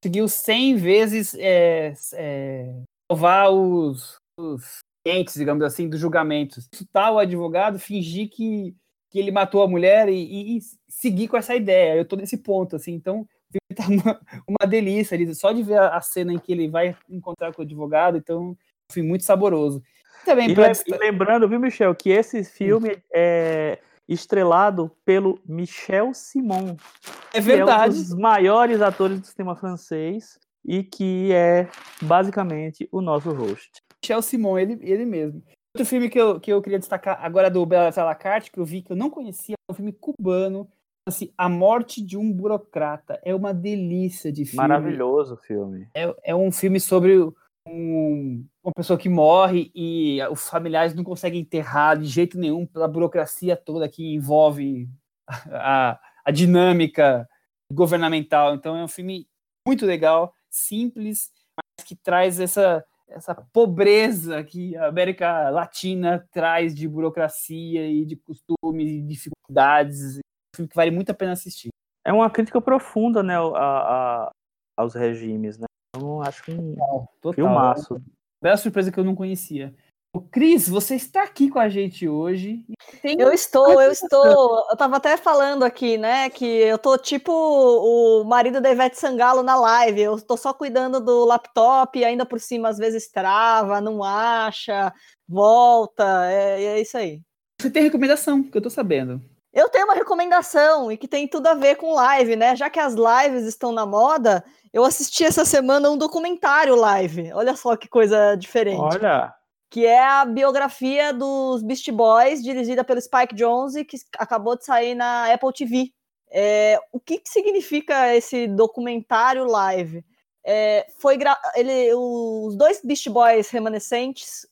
conseguiu 100 vezes é, é, salvar os, os clientes, digamos assim, dos julgamentos. Tal advogado fingir que, que ele matou a mulher e, e, seguir com essa ideia. Eu estou nesse ponto, assim, então tá uma, uma delícia ali, só de ver a, a, cena em que ele vai encontrar com o advogado, então foi muito saboroso. Também e, e lembrando, viu, Michel, que esse filme é estrelado pelo Michel Simon. É verdade. É um dos maiores atores do cinema francês e que é basicamente o nosso host. Michel Simon, ele, ele mesmo. Outro filme que eu, que eu queria destacar agora do Bela Salacarte, que eu vi que eu não conhecia, é um filme cubano, assim, A Morte de um Burocrata. É uma delícia de filme. Maravilhoso filme. É, é um filme sobre um, uma pessoa que morre e os familiares não conseguem enterrar de jeito nenhum pela burocracia toda que envolve a, a dinâmica governamental. Então é um filme muito legal, simples, mas que traz essa essa pobreza que a América Latina traz de burocracia e de costumes e dificuldades. Um filme que vale muito a pena assistir. É uma crítica profunda, né, a, a aos regimes, né? Eu acho que um total, filmaço. Bela surpresa que eu não conhecia. O Cris, você está aqui com a gente hoje. eu estou, eu estou. Eu tava até falando aqui, né, que eu tô tipo o marido da Ivete Sangalo na live. Eu tô só cuidando do laptop, e ainda por cima às vezes trava, não acha, volta. É, é isso aí. Você tem recomendação, que eu tô sabendo. Eu tenho uma recomendação e que tem tudo a ver com live, né? Já que as lives estão na moda, eu assisti essa semana um documentário live. Olha só que coisa diferente. Olha. Que é a biografia dos Beast Boys, dirigida pelo Spike Jonze, que acabou de sair na Apple TV. É, o que, que significa esse documentário live? É, foi ele, os dois Beast Boys remanescentes,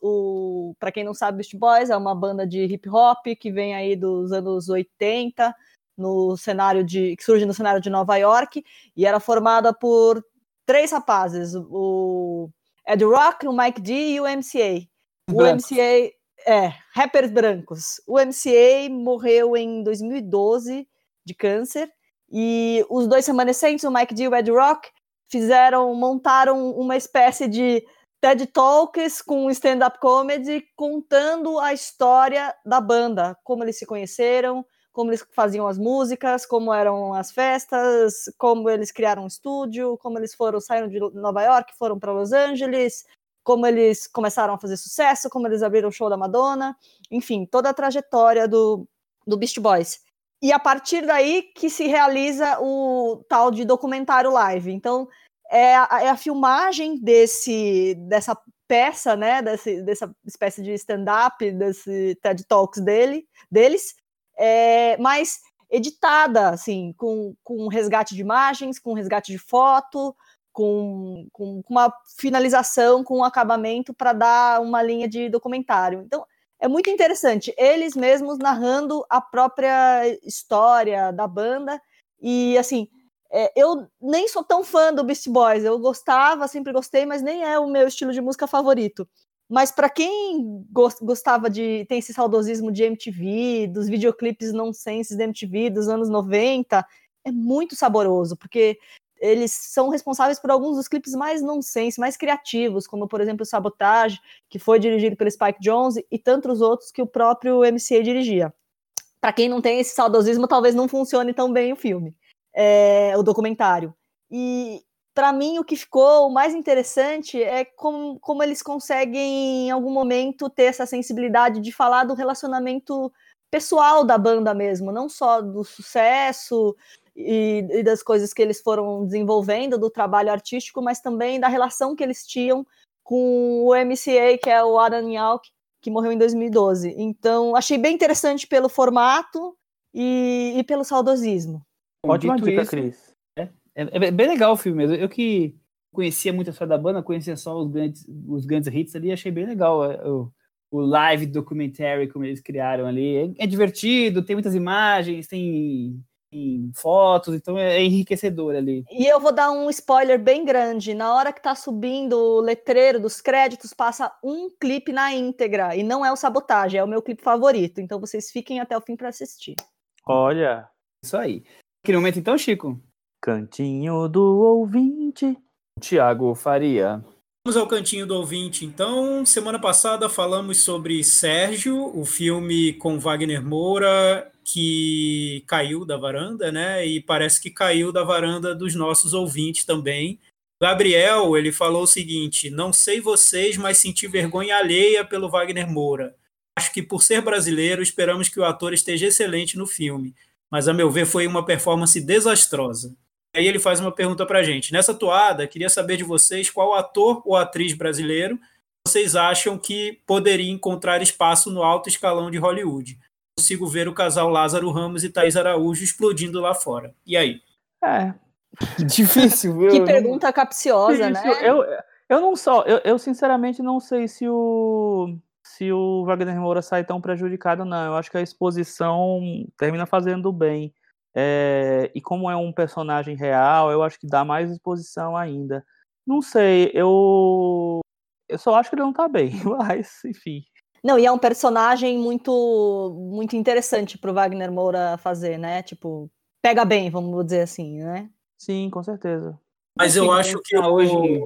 para quem não sabe, Beast Boys é uma banda de hip hop que vem aí dos anos 80, no cenário de que surge no cenário de Nova York e era formada por três rapazes, o Ed Rock, o Mike D e o MCA. O MCA é rappers brancos. O MCA morreu em 2012 de câncer e os dois remanescentes, o Mike D e o Ed Rock, fizeram, montaram uma espécie de TED Talks com stand-up comedy contando a história da banda, como eles se conheceram, como eles faziam as músicas, como eram as festas, como eles criaram um estúdio, como eles foram saíram de Nova York, foram para Los Angeles, como eles começaram a fazer sucesso, como eles abriram o show da Madonna, enfim, toda a trajetória do, do Beast Boys. E a partir daí que se realiza o tal de documentário live. Então, é a, é a filmagem desse, dessa peça, né, desse, dessa espécie de stand-up, desse TED Talks dele, deles, é, mas editada, assim, com, com resgate de imagens, com resgate de foto, com, com, com uma finalização, com um acabamento para dar uma linha de documentário. Então, é muito interessante. Eles mesmos narrando a própria história da banda. E, assim, é, eu nem sou tão fã do Beast Boys. Eu gostava, sempre gostei, mas nem é o meu estilo de música favorito. Mas para quem gostava de. tem esse saudosismo de MTV, dos videoclipes nonsenses da MTV dos anos 90, é muito saboroso, porque eles são responsáveis por alguns dos clipes mais nonsense, mais criativos, como por exemplo o Sabotage, que foi dirigido pelo Spike Jonze, e tantos outros que o próprio MCA dirigia. Para quem não tem esse saudosismo, talvez não funcione tão bem o filme, é, o documentário. E para mim o que ficou mais interessante é como, como eles conseguem em algum momento ter essa sensibilidade de falar do relacionamento pessoal da banda mesmo, não só do sucesso e, e, das coisas que eles foram desenvolvendo, do trabalho artístico, mas também da relação que eles tinham com o MCA, que é o Adam Yauch, que morreu em 2012. Então, achei bem interessante pelo formato e, e pelo saudosismo. Ótima dica, Cris. É, é, é, bem legal o filme mesmo. Eu que conhecia muito a história da banda, conhecia só os grandes, os grandes hits ali, achei bem legal é, o, o live documentary como eles criaram ali. É, é divertido, tem muitas imagens, tem em fotos, então é enriquecedor ali. E eu vou dar um spoiler bem grande. Na hora que tá subindo o letreiro dos créditos, passa um clipe na íntegra. E não é o Sabotagem, é o meu clipe favorito. Então vocês fiquem até o fim para assistir. Olha. Isso aí. Que momento então, Chico? Cantinho do ouvinte. Tiago Faria. Vamos ao cantinho do ouvinte, então. Semana passada falamos sobre Sérgio, o filme com Wagner Moura, que caiu da varanda, né? E parece que caiu da varanda dos nossos ouvintes também. Gabriel, ele falou o seguinte: não sei vocês, mas senti vergonha alheia pelo Wagner Moura. Acho que por ser brasileiro, esperamos que o ator esteja excelente no filme, mas a meu ver foi uma performance desastrosa. Aí ele faz uma pergunta para a gente. Nessa toada, queria saber de vocês qual ator ou atriz brasileiro vocês acham que poderia encontrar espaço no alto escalão de Hollywood. Consigo ver o casal Lázaro Ramos e Thaís Araújo explodindo lá fora. E aí? É. Difícil, viu? Que pergunta capciosa, né? Eu, eu não só, eu, eu sinceramente não sei se o se o Wagner Moura sai tão prejudicado, não. Eu acho que a exposição termina fazendo bem. É, e como é um personagem real, eu acho que dá mais exposição ainda. Não sei, eu Eu só acho que ele não tá bem, mas, enfim. Não, e é um personagem muito muito interessante pro Wagner Moura fazer, né? Tipo, pega bem, vamos dizer assim, né? Sim, com certeza. Mas eu acho que hoje.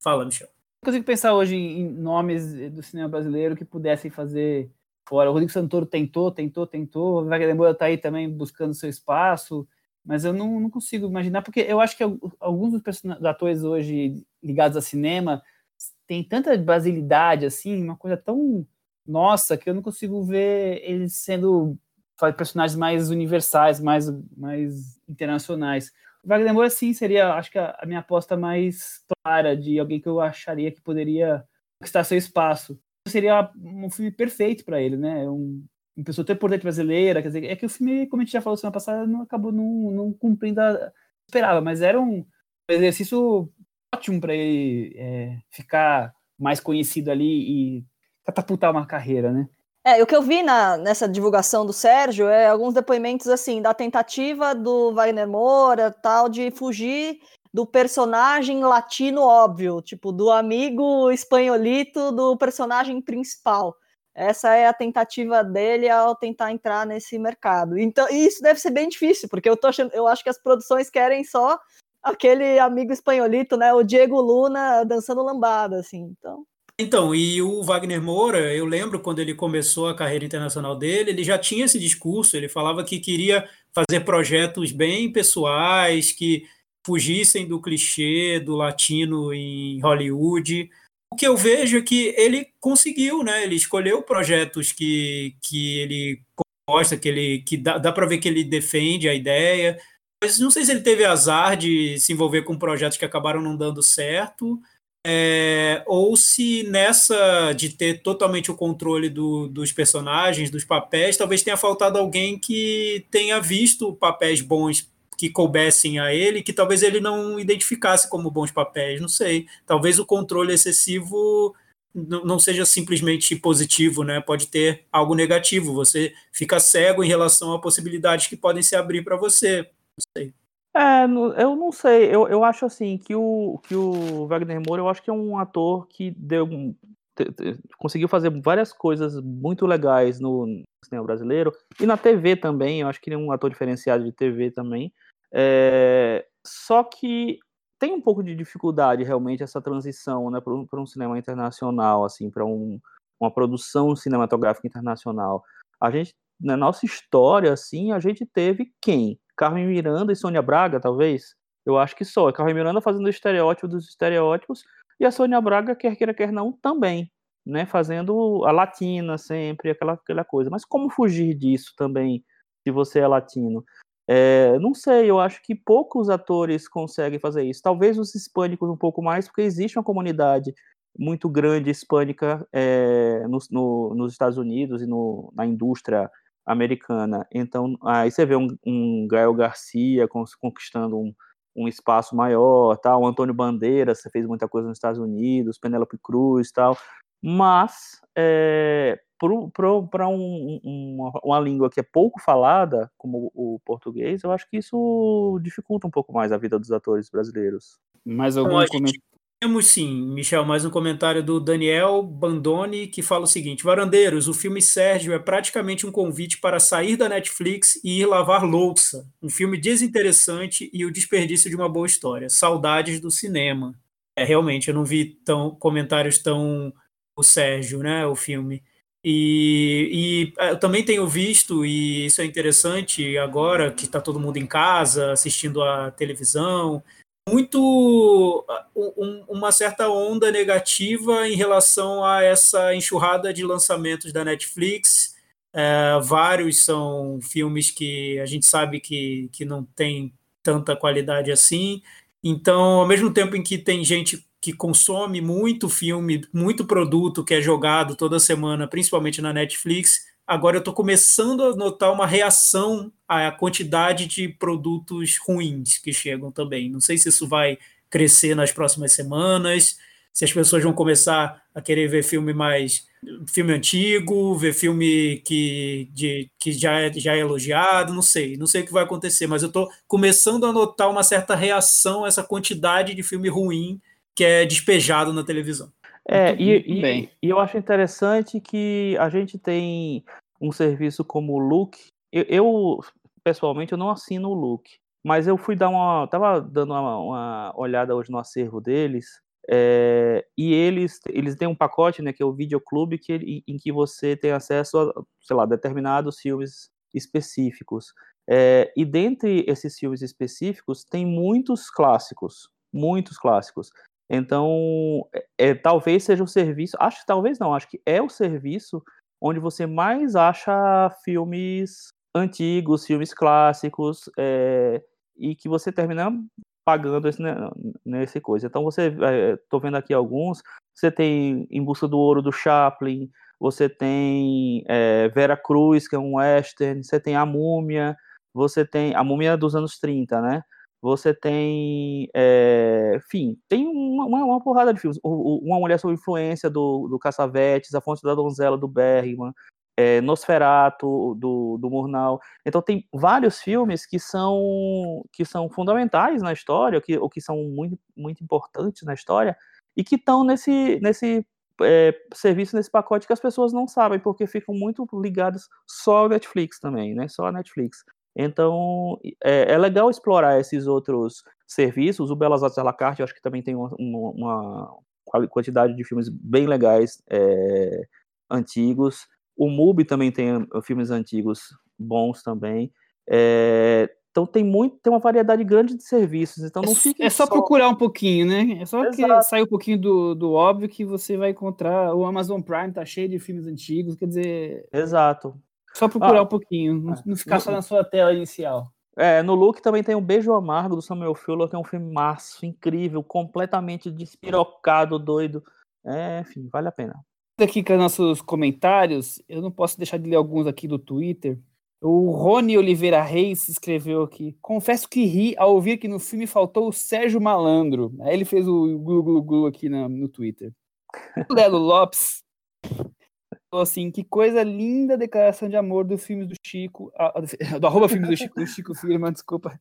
Fala, Michel. Eu consigo pensar hoje em nomes do cinema brasileiro que pudessem fazer fora. O Rodrigo Santoro tentou, tentou, tentou. O Wagner Moura tá aí também buscando seu espaço. Mas eu não, não consigo imaginar, porque eu acho que alguns dos atores hoje ligados a cinema tem tanta brasilidade, assim, uma coisa tão nossa, que eu não consigo ver eles sendo personagens mais universais, mais, mais internacionais. O Wagner Moura, sim, seria, acho que a, a minha aposta mais clara de alguém que eu acharia que poderia conquistar seu espaço. Seria um filme perfeito para ele, né? Um, uma pessoa tão importante brasileira, quer dizer, é que o filme, como a gente já falou semana passada, não acabou não, não cumprindo a esperava, mas era um exercício ótimo para ele é, ficar mais conhecido ali e catapultar uma carreira, né? É, o que eu vi na, nessa divulgação do Sérgio é alguns depoimentos assim da tentativa do Wagner Moura tal de fugir do personagem latino óbvio, tipo do amigo espanholito do personagem principal. Essa é a tentativa dele ao tentar entrar nesse mercado. Então, isso deve ser bem difícil, porque eu tô achando, eu acho que as produções querem só aquele amigo espanholito, né? O Diego Luna dançando lambada, assim. Então. Então, e o Wagner Moura, eu lembro quando ele começou a carreira internacional dele, ele já tinha esse discurso, ele falava que queria fazer projetos bem pessoais, que fugissem do clichê do latino em Hollywood. O que eu vejo é que ele conseguiu, né? Ele escolheu projetos que, que ele gosta, que ele que dá, dá para ver que ele defende a ideia, mas não sei se ele teve azar de se envolver com projetos que acabaram não dando certo, é, ou se nessa de ter totalmente o controle do, dos personagens, dos papéis, talvez tenha faltado alguém que tenha visto papéis bons que coubessem a ele, que talvez ele não identificasse como bons papéis, não sei. Talvez o controle excessivo não seja simplesmente positivo, né? Pode ter algo negativo. Você fica cego em relação a possibilidades que podem se abrir para você sei. É, eu não sei. Eu, eu acho assim que o, que o Wagner Moura, eu acho que é um ator que deu conseguiu fazer várias coisas muito legais no cinema brasileiro e na TV também. Eu acho que ele é um ator diferenciado de TV também. É, só que tem um pouco de dificuldade realmente essa transição, né, para um, um, cinema internacional, assim, para um, uma produção cinematográfica internacional. A gente na nossa história, assim, a gente teve quem? Carmen Miranda e Sônia Braga, talvez? Eu acho que só. Carmen Miranda fazendo o estereótipo dos estereótipos e a Sônia Braga, quer queira, quer não, também, né? Fazendo a latina sempre, aquela, aquela coisa. Mas como fugir disso também, se você é latino? É, não sei, eu acho que poucos atores conseguem fazer isso. Talvez os hispânicos um pouco mais, porque existe uma comunidade muito grande hispânica é, no, no, nos Estados Unidos e no, na indústria americana. Então, aí você vê um, um Gael Garcia conquistando um, um espaço maior, tal, o Antônio Bandeira, você fez muita coisa nos Estados Unidos, Penélope Cruz, tal, mas é, para um, uma, uma, língua que é pouco falada, como o português, eu acho que isso dificulta um pouco mais a vida dos atores brasileiros. Mais algum comentário? Temos sim, Michel, mais um comentário do Daniel Bandoni que fala o seguinte: Varandeiros, o filme Sérgio é praticamente um convite para sair da Netflix e ir lavar louça. Um filme desinteressante e o desperdício de uma boa história. Saudades do cinema. É, realmente, eu não vi tão, comentários tão. O Sérgio, né? O filme. E, e, eu também tenho visto, e isso é interessante agora que está todo mundo em casa assistindo a televisão, muito um, uma certa onda negativa em relação a essa enxurrada de lançamentos da Netflix. É, vários são filmes que a gente sabe que, que não tem tanta qualidade assim. Então, ao mesmo tempo em que tem gente que consome muito filme, muito produto que é jogado toda semana, principalmente na Netflix, agora eu estou começando a notar uma reação à quantidade de produtos ruins que chegam também. Não sei se isso vai crescer nas próximas semanas, se as pessoas vão começar a querer ver filme mais filme antigo, ver filme que, de, que já, é, já é elogiado, não sei, não sei o que vai acontecer, mas eu estou começando a notar uma certa reação a essa quantidade de filme ruim que é despejado na televisão. É, Muito- e, muito e- bem. e eu acho interessante que a gente tem um serviço como o Look. Eu, eu, pessoalmente, eu não assino o Look, mas eu fui dar uma. Tava dando uma, uma olhada hoje no acervo deles. é, e eles, eles têm um pacote, né, que é o Videoclube, que ele- em que você tem acesso a, sei lá, determinados filmes específicos. É, e dentre esses filmes específicos, tem muitos clássicos, muitos clássicos. Então, é, é, talvez seja o serviço, acho que talvez não, acho que é o serviço onde você mais acha filmes antigos, filmes clássicos, é, e que você termina pagando esse, né, nesse coisa. Então, você, estou vendo aqui alguns, você tem Em Busca do Ouro do Chaplin, você tem é, Vera Cruz, que é um western, você tem A Múmia, você tem a Múmia dos anos 30, né? Você tem, é, enfim, tem uma, uma, uma porrada de filmes. O- o- Uma Mulher sob Influência do, do Cassavetes, A Fonte da Donzela do Bergman, é, Nosferato do, do Murnau. Então tem vários filmes que são que são fundamentais na história, que, ou que são muito, muito importantes na história, e que estão nesse, nesse é, serviço, nesse pacote que as pessoas não sabem, porque ficam muito ligadas só ao Netflix também, né? Só a Netflix. Então, é, é legal explorar esses outros serviços. O Belas Artes à la carte, eu acho que também tem uma, uma- quantidade de filmes bem legais, é, antigos. O MUBI também tem uh, filmes antigos bons também. É, então, tem muito, tem uma variedade grande de serviços. Então, não É, fique é só, procurar um pouquinho, né? É só que sair um pouquinho do, do óbvio que você vai encontrar. O Amazon Prime tá cheio de filmes antigos, quer dizer, Exato. Só procurar Ah, um pouquinho, não, é. não ficar só na sua tela inicial. É, no Look também tem o Beijo Amargo do Samuel Fuller, que é um filme maço, incrível, completamente despirocado, doido. É, enfim, vale a pena. Aqui com os nossos comentários, eu não posso deixar de ler alguns aqui do Twitter. O Rony Oliveira Reis escreveu aqui: Confesso que ri ao ouvir que no filme faltou o Sérgio Malandro. Aí ele fez o glu glu glu aqui na- no Twitter. O Lelo Lopes assim: que coisa linda a declaração de amor dos filmes do Chico. ah, do arroba filmes do Chico, do Chico Firman, desculpa.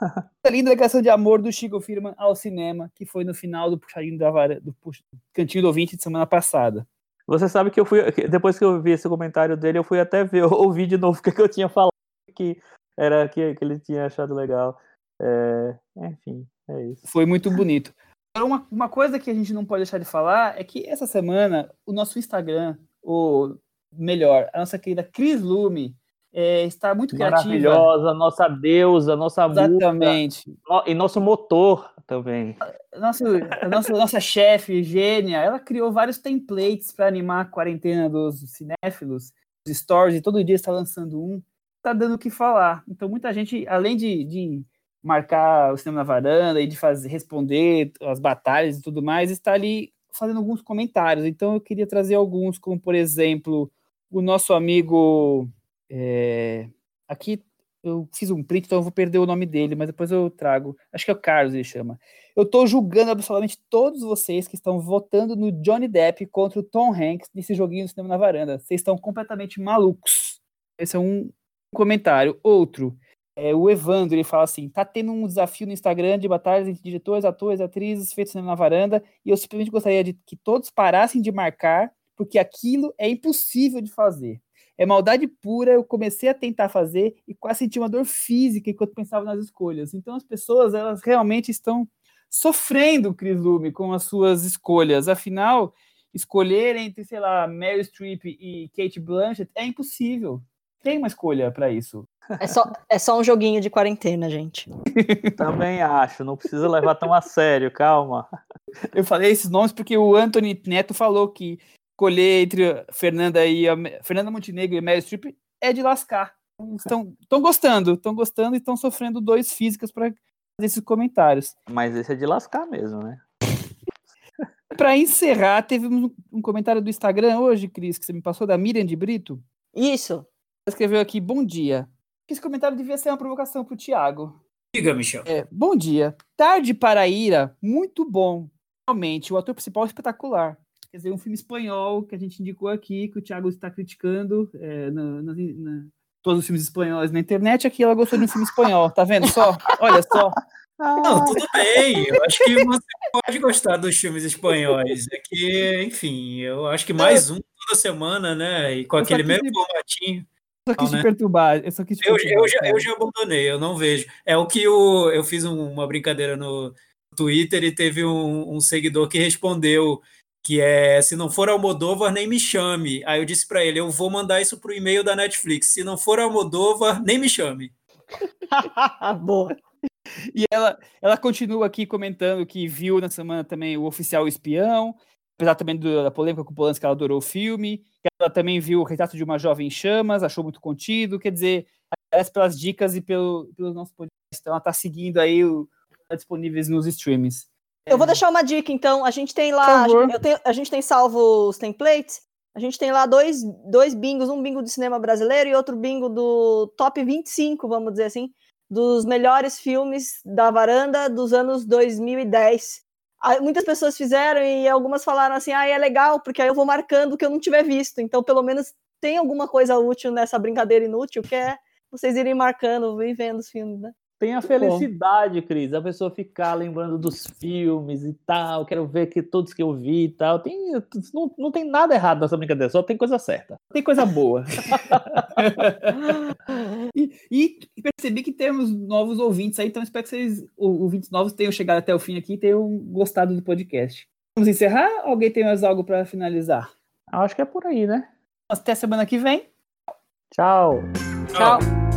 Coisa linda a declaração de amor do Chico Firman ao cinema, que foi no final do puxadinho da vara, do puxa- cantinho do ouvinte de semana passada. Você sabe que eu fui, depois que eu vi esse comentário dele, eu fui até ver, ouvir de novo o que, que eu tinha falado, que era que, que ele tinha achado legal. É, enfim, é isso. Foi muito bonito. Uma, uma coisa que a gente não pode deixar de falar é que essa semana o nosso Instagram, ou melhor, a nossa querida Cris Lume, é, está muito criativa. Maravilhosa, nossa deusa, nossa Exatamente. e nosso motor também. Nosso, nossa, nossa chefe, gênia, ela criou vários templates para animar a quarentena dos cinéfilos, os stories, e todo dia está lançando um. Está dando o que falar. Então, muita gente, além de, de marcar o cinema na varanda e de fazer, responder as batalhas e tudo mais, está ali fazendo alguns comentários. Então, eu queria trazer alguns, como, por exemplo, o nosso amigo. é, aqui eu fiz um print, então eu vou perder o nome dele, mas depois eu trago. Acho que é o Carlos, ele chama. Eu estou julgando absolutamente todos vocês que estão votando no Johnny Depp contra o Tom Hanks nesse joguinho do cinema na varanda. Vocês estão completamente malucos. Esse é um comentário. Outro, é, o Evandro, ele fala assim: tá tendo um desafio no Instagram de batalhas entre diretores, atores, atrizes feitos na varanda, e eu simplesmente gostaria de que todos parassem de marcar, porque aquilo é impossível de fazer. É maldade pura, eu comecei a tentar fazer e quase senti uma dor física enquanto pensava nas escolhas. Então as pessoas, elas realmente estão sofrendo, Cris Lume, com as suas escolhas. Afinal, escolher entre, sei lá, Meryl Streep e Kate Blanchett é impossível. Tem uma escolha para isso. É só, é só um joguinho de quarentena, gente. Também acho, não precisa levar tão a sério, calma. Eu falei esses nomes porque o Anthony Neto falou que escolher entre a Fernanda e a Fernanda Montenegro e Meryl Streep é de lascar. Estão, estão gostando, estão gostando e estão sofrendo dois físicas para fazer esses comentários. Mas esse é de lascar mesmo, né? Para encerrar, teve um, um comentário do Instagram hoje, Cris, que você me passou, da Miriam de Brito. Isso. Escreveu aqui, bom dia. Esse comentário devia ser uma provocação para o Thiago. Diga, Michel. É, bom dia. Tarde para a ira, muito bom. Realmente, o ator principal é espetacular. Quer dizer, um filme espanhol que a gente indicou aqui, que o Thiago está criticando é, na, na, na, todos os filmes espanhóis na internet. Aqui ela gostou de um filme espanhol, tá vendo só? Olha só. Não, tudo bem. Eu acho que você pode gostar dos filmes espanhóis. É que, enfim, eu acho que mais um toda semana, né? E com Eu aquele mesmo formatinho. Só quis te né? perturbar. Eu só quis te Eu, perturbar, eu, já, eu já abandonei, eu não vejo. É o que o, eu fiz um- uma brincadeira no Twitter e teve um, um seguidor que respondeu que é se não for Almodóvar, nem me chame. Aí eu disse pra ele, eu vou mandar isso pro e-mail da Netflix. Se não for Almodóvar, nem me chame. Boa. E ela, ela continua aqui comentando que viu na semana também o Oficial Espião, apesar também do- da polêmica com o Polanski, que ela adorou o filme. que Ela também viu o Retrato de uma Jovem em Chamas, achou muito contido. Quer dizer, agradece pelas dicas e pelo, pelo nosso podcast. Então ela tá seguindo aí o tá disponíveis nos streams. Eu vou deixar uma dica, então. A gente tem lá, tenho- a gente tem salvo os templates. A gente tem lá dois, dois bingos, um bingo do cinema brasileiro e outro bingo do top 25, vamos dizer assim, dos melhores filmes da varanda dos anos 2010. Ah, Muitas pessoas fizeram e algumas falaram assim: ah, é legal, porque aí eu vou marcando o que eu não tiver visto. Então, pelo menos tem alguma coisa útil nessa brincadeira inútil, que é vocês irem marcando e vendo os filmes, né? Tem a felicidade, Cris, a pessoa ficar lembrando dos filmes e tal, quero ver que todos que eu vi e tal. Tem, não, não tem nada errado nessa brincadeira, só tem coisa certa. Tem coisa boa. e, e percebi que temos novos ouvintes aí, então espero que vocês, ou- ouvintes novos, tenham chegado até o fim aqui e tenham gostado do podcast. Vamos encerrar? Alguém tem mais algo para finalizar? Acho que é por aí, né? Até semana que vem. Tchau. Tchau.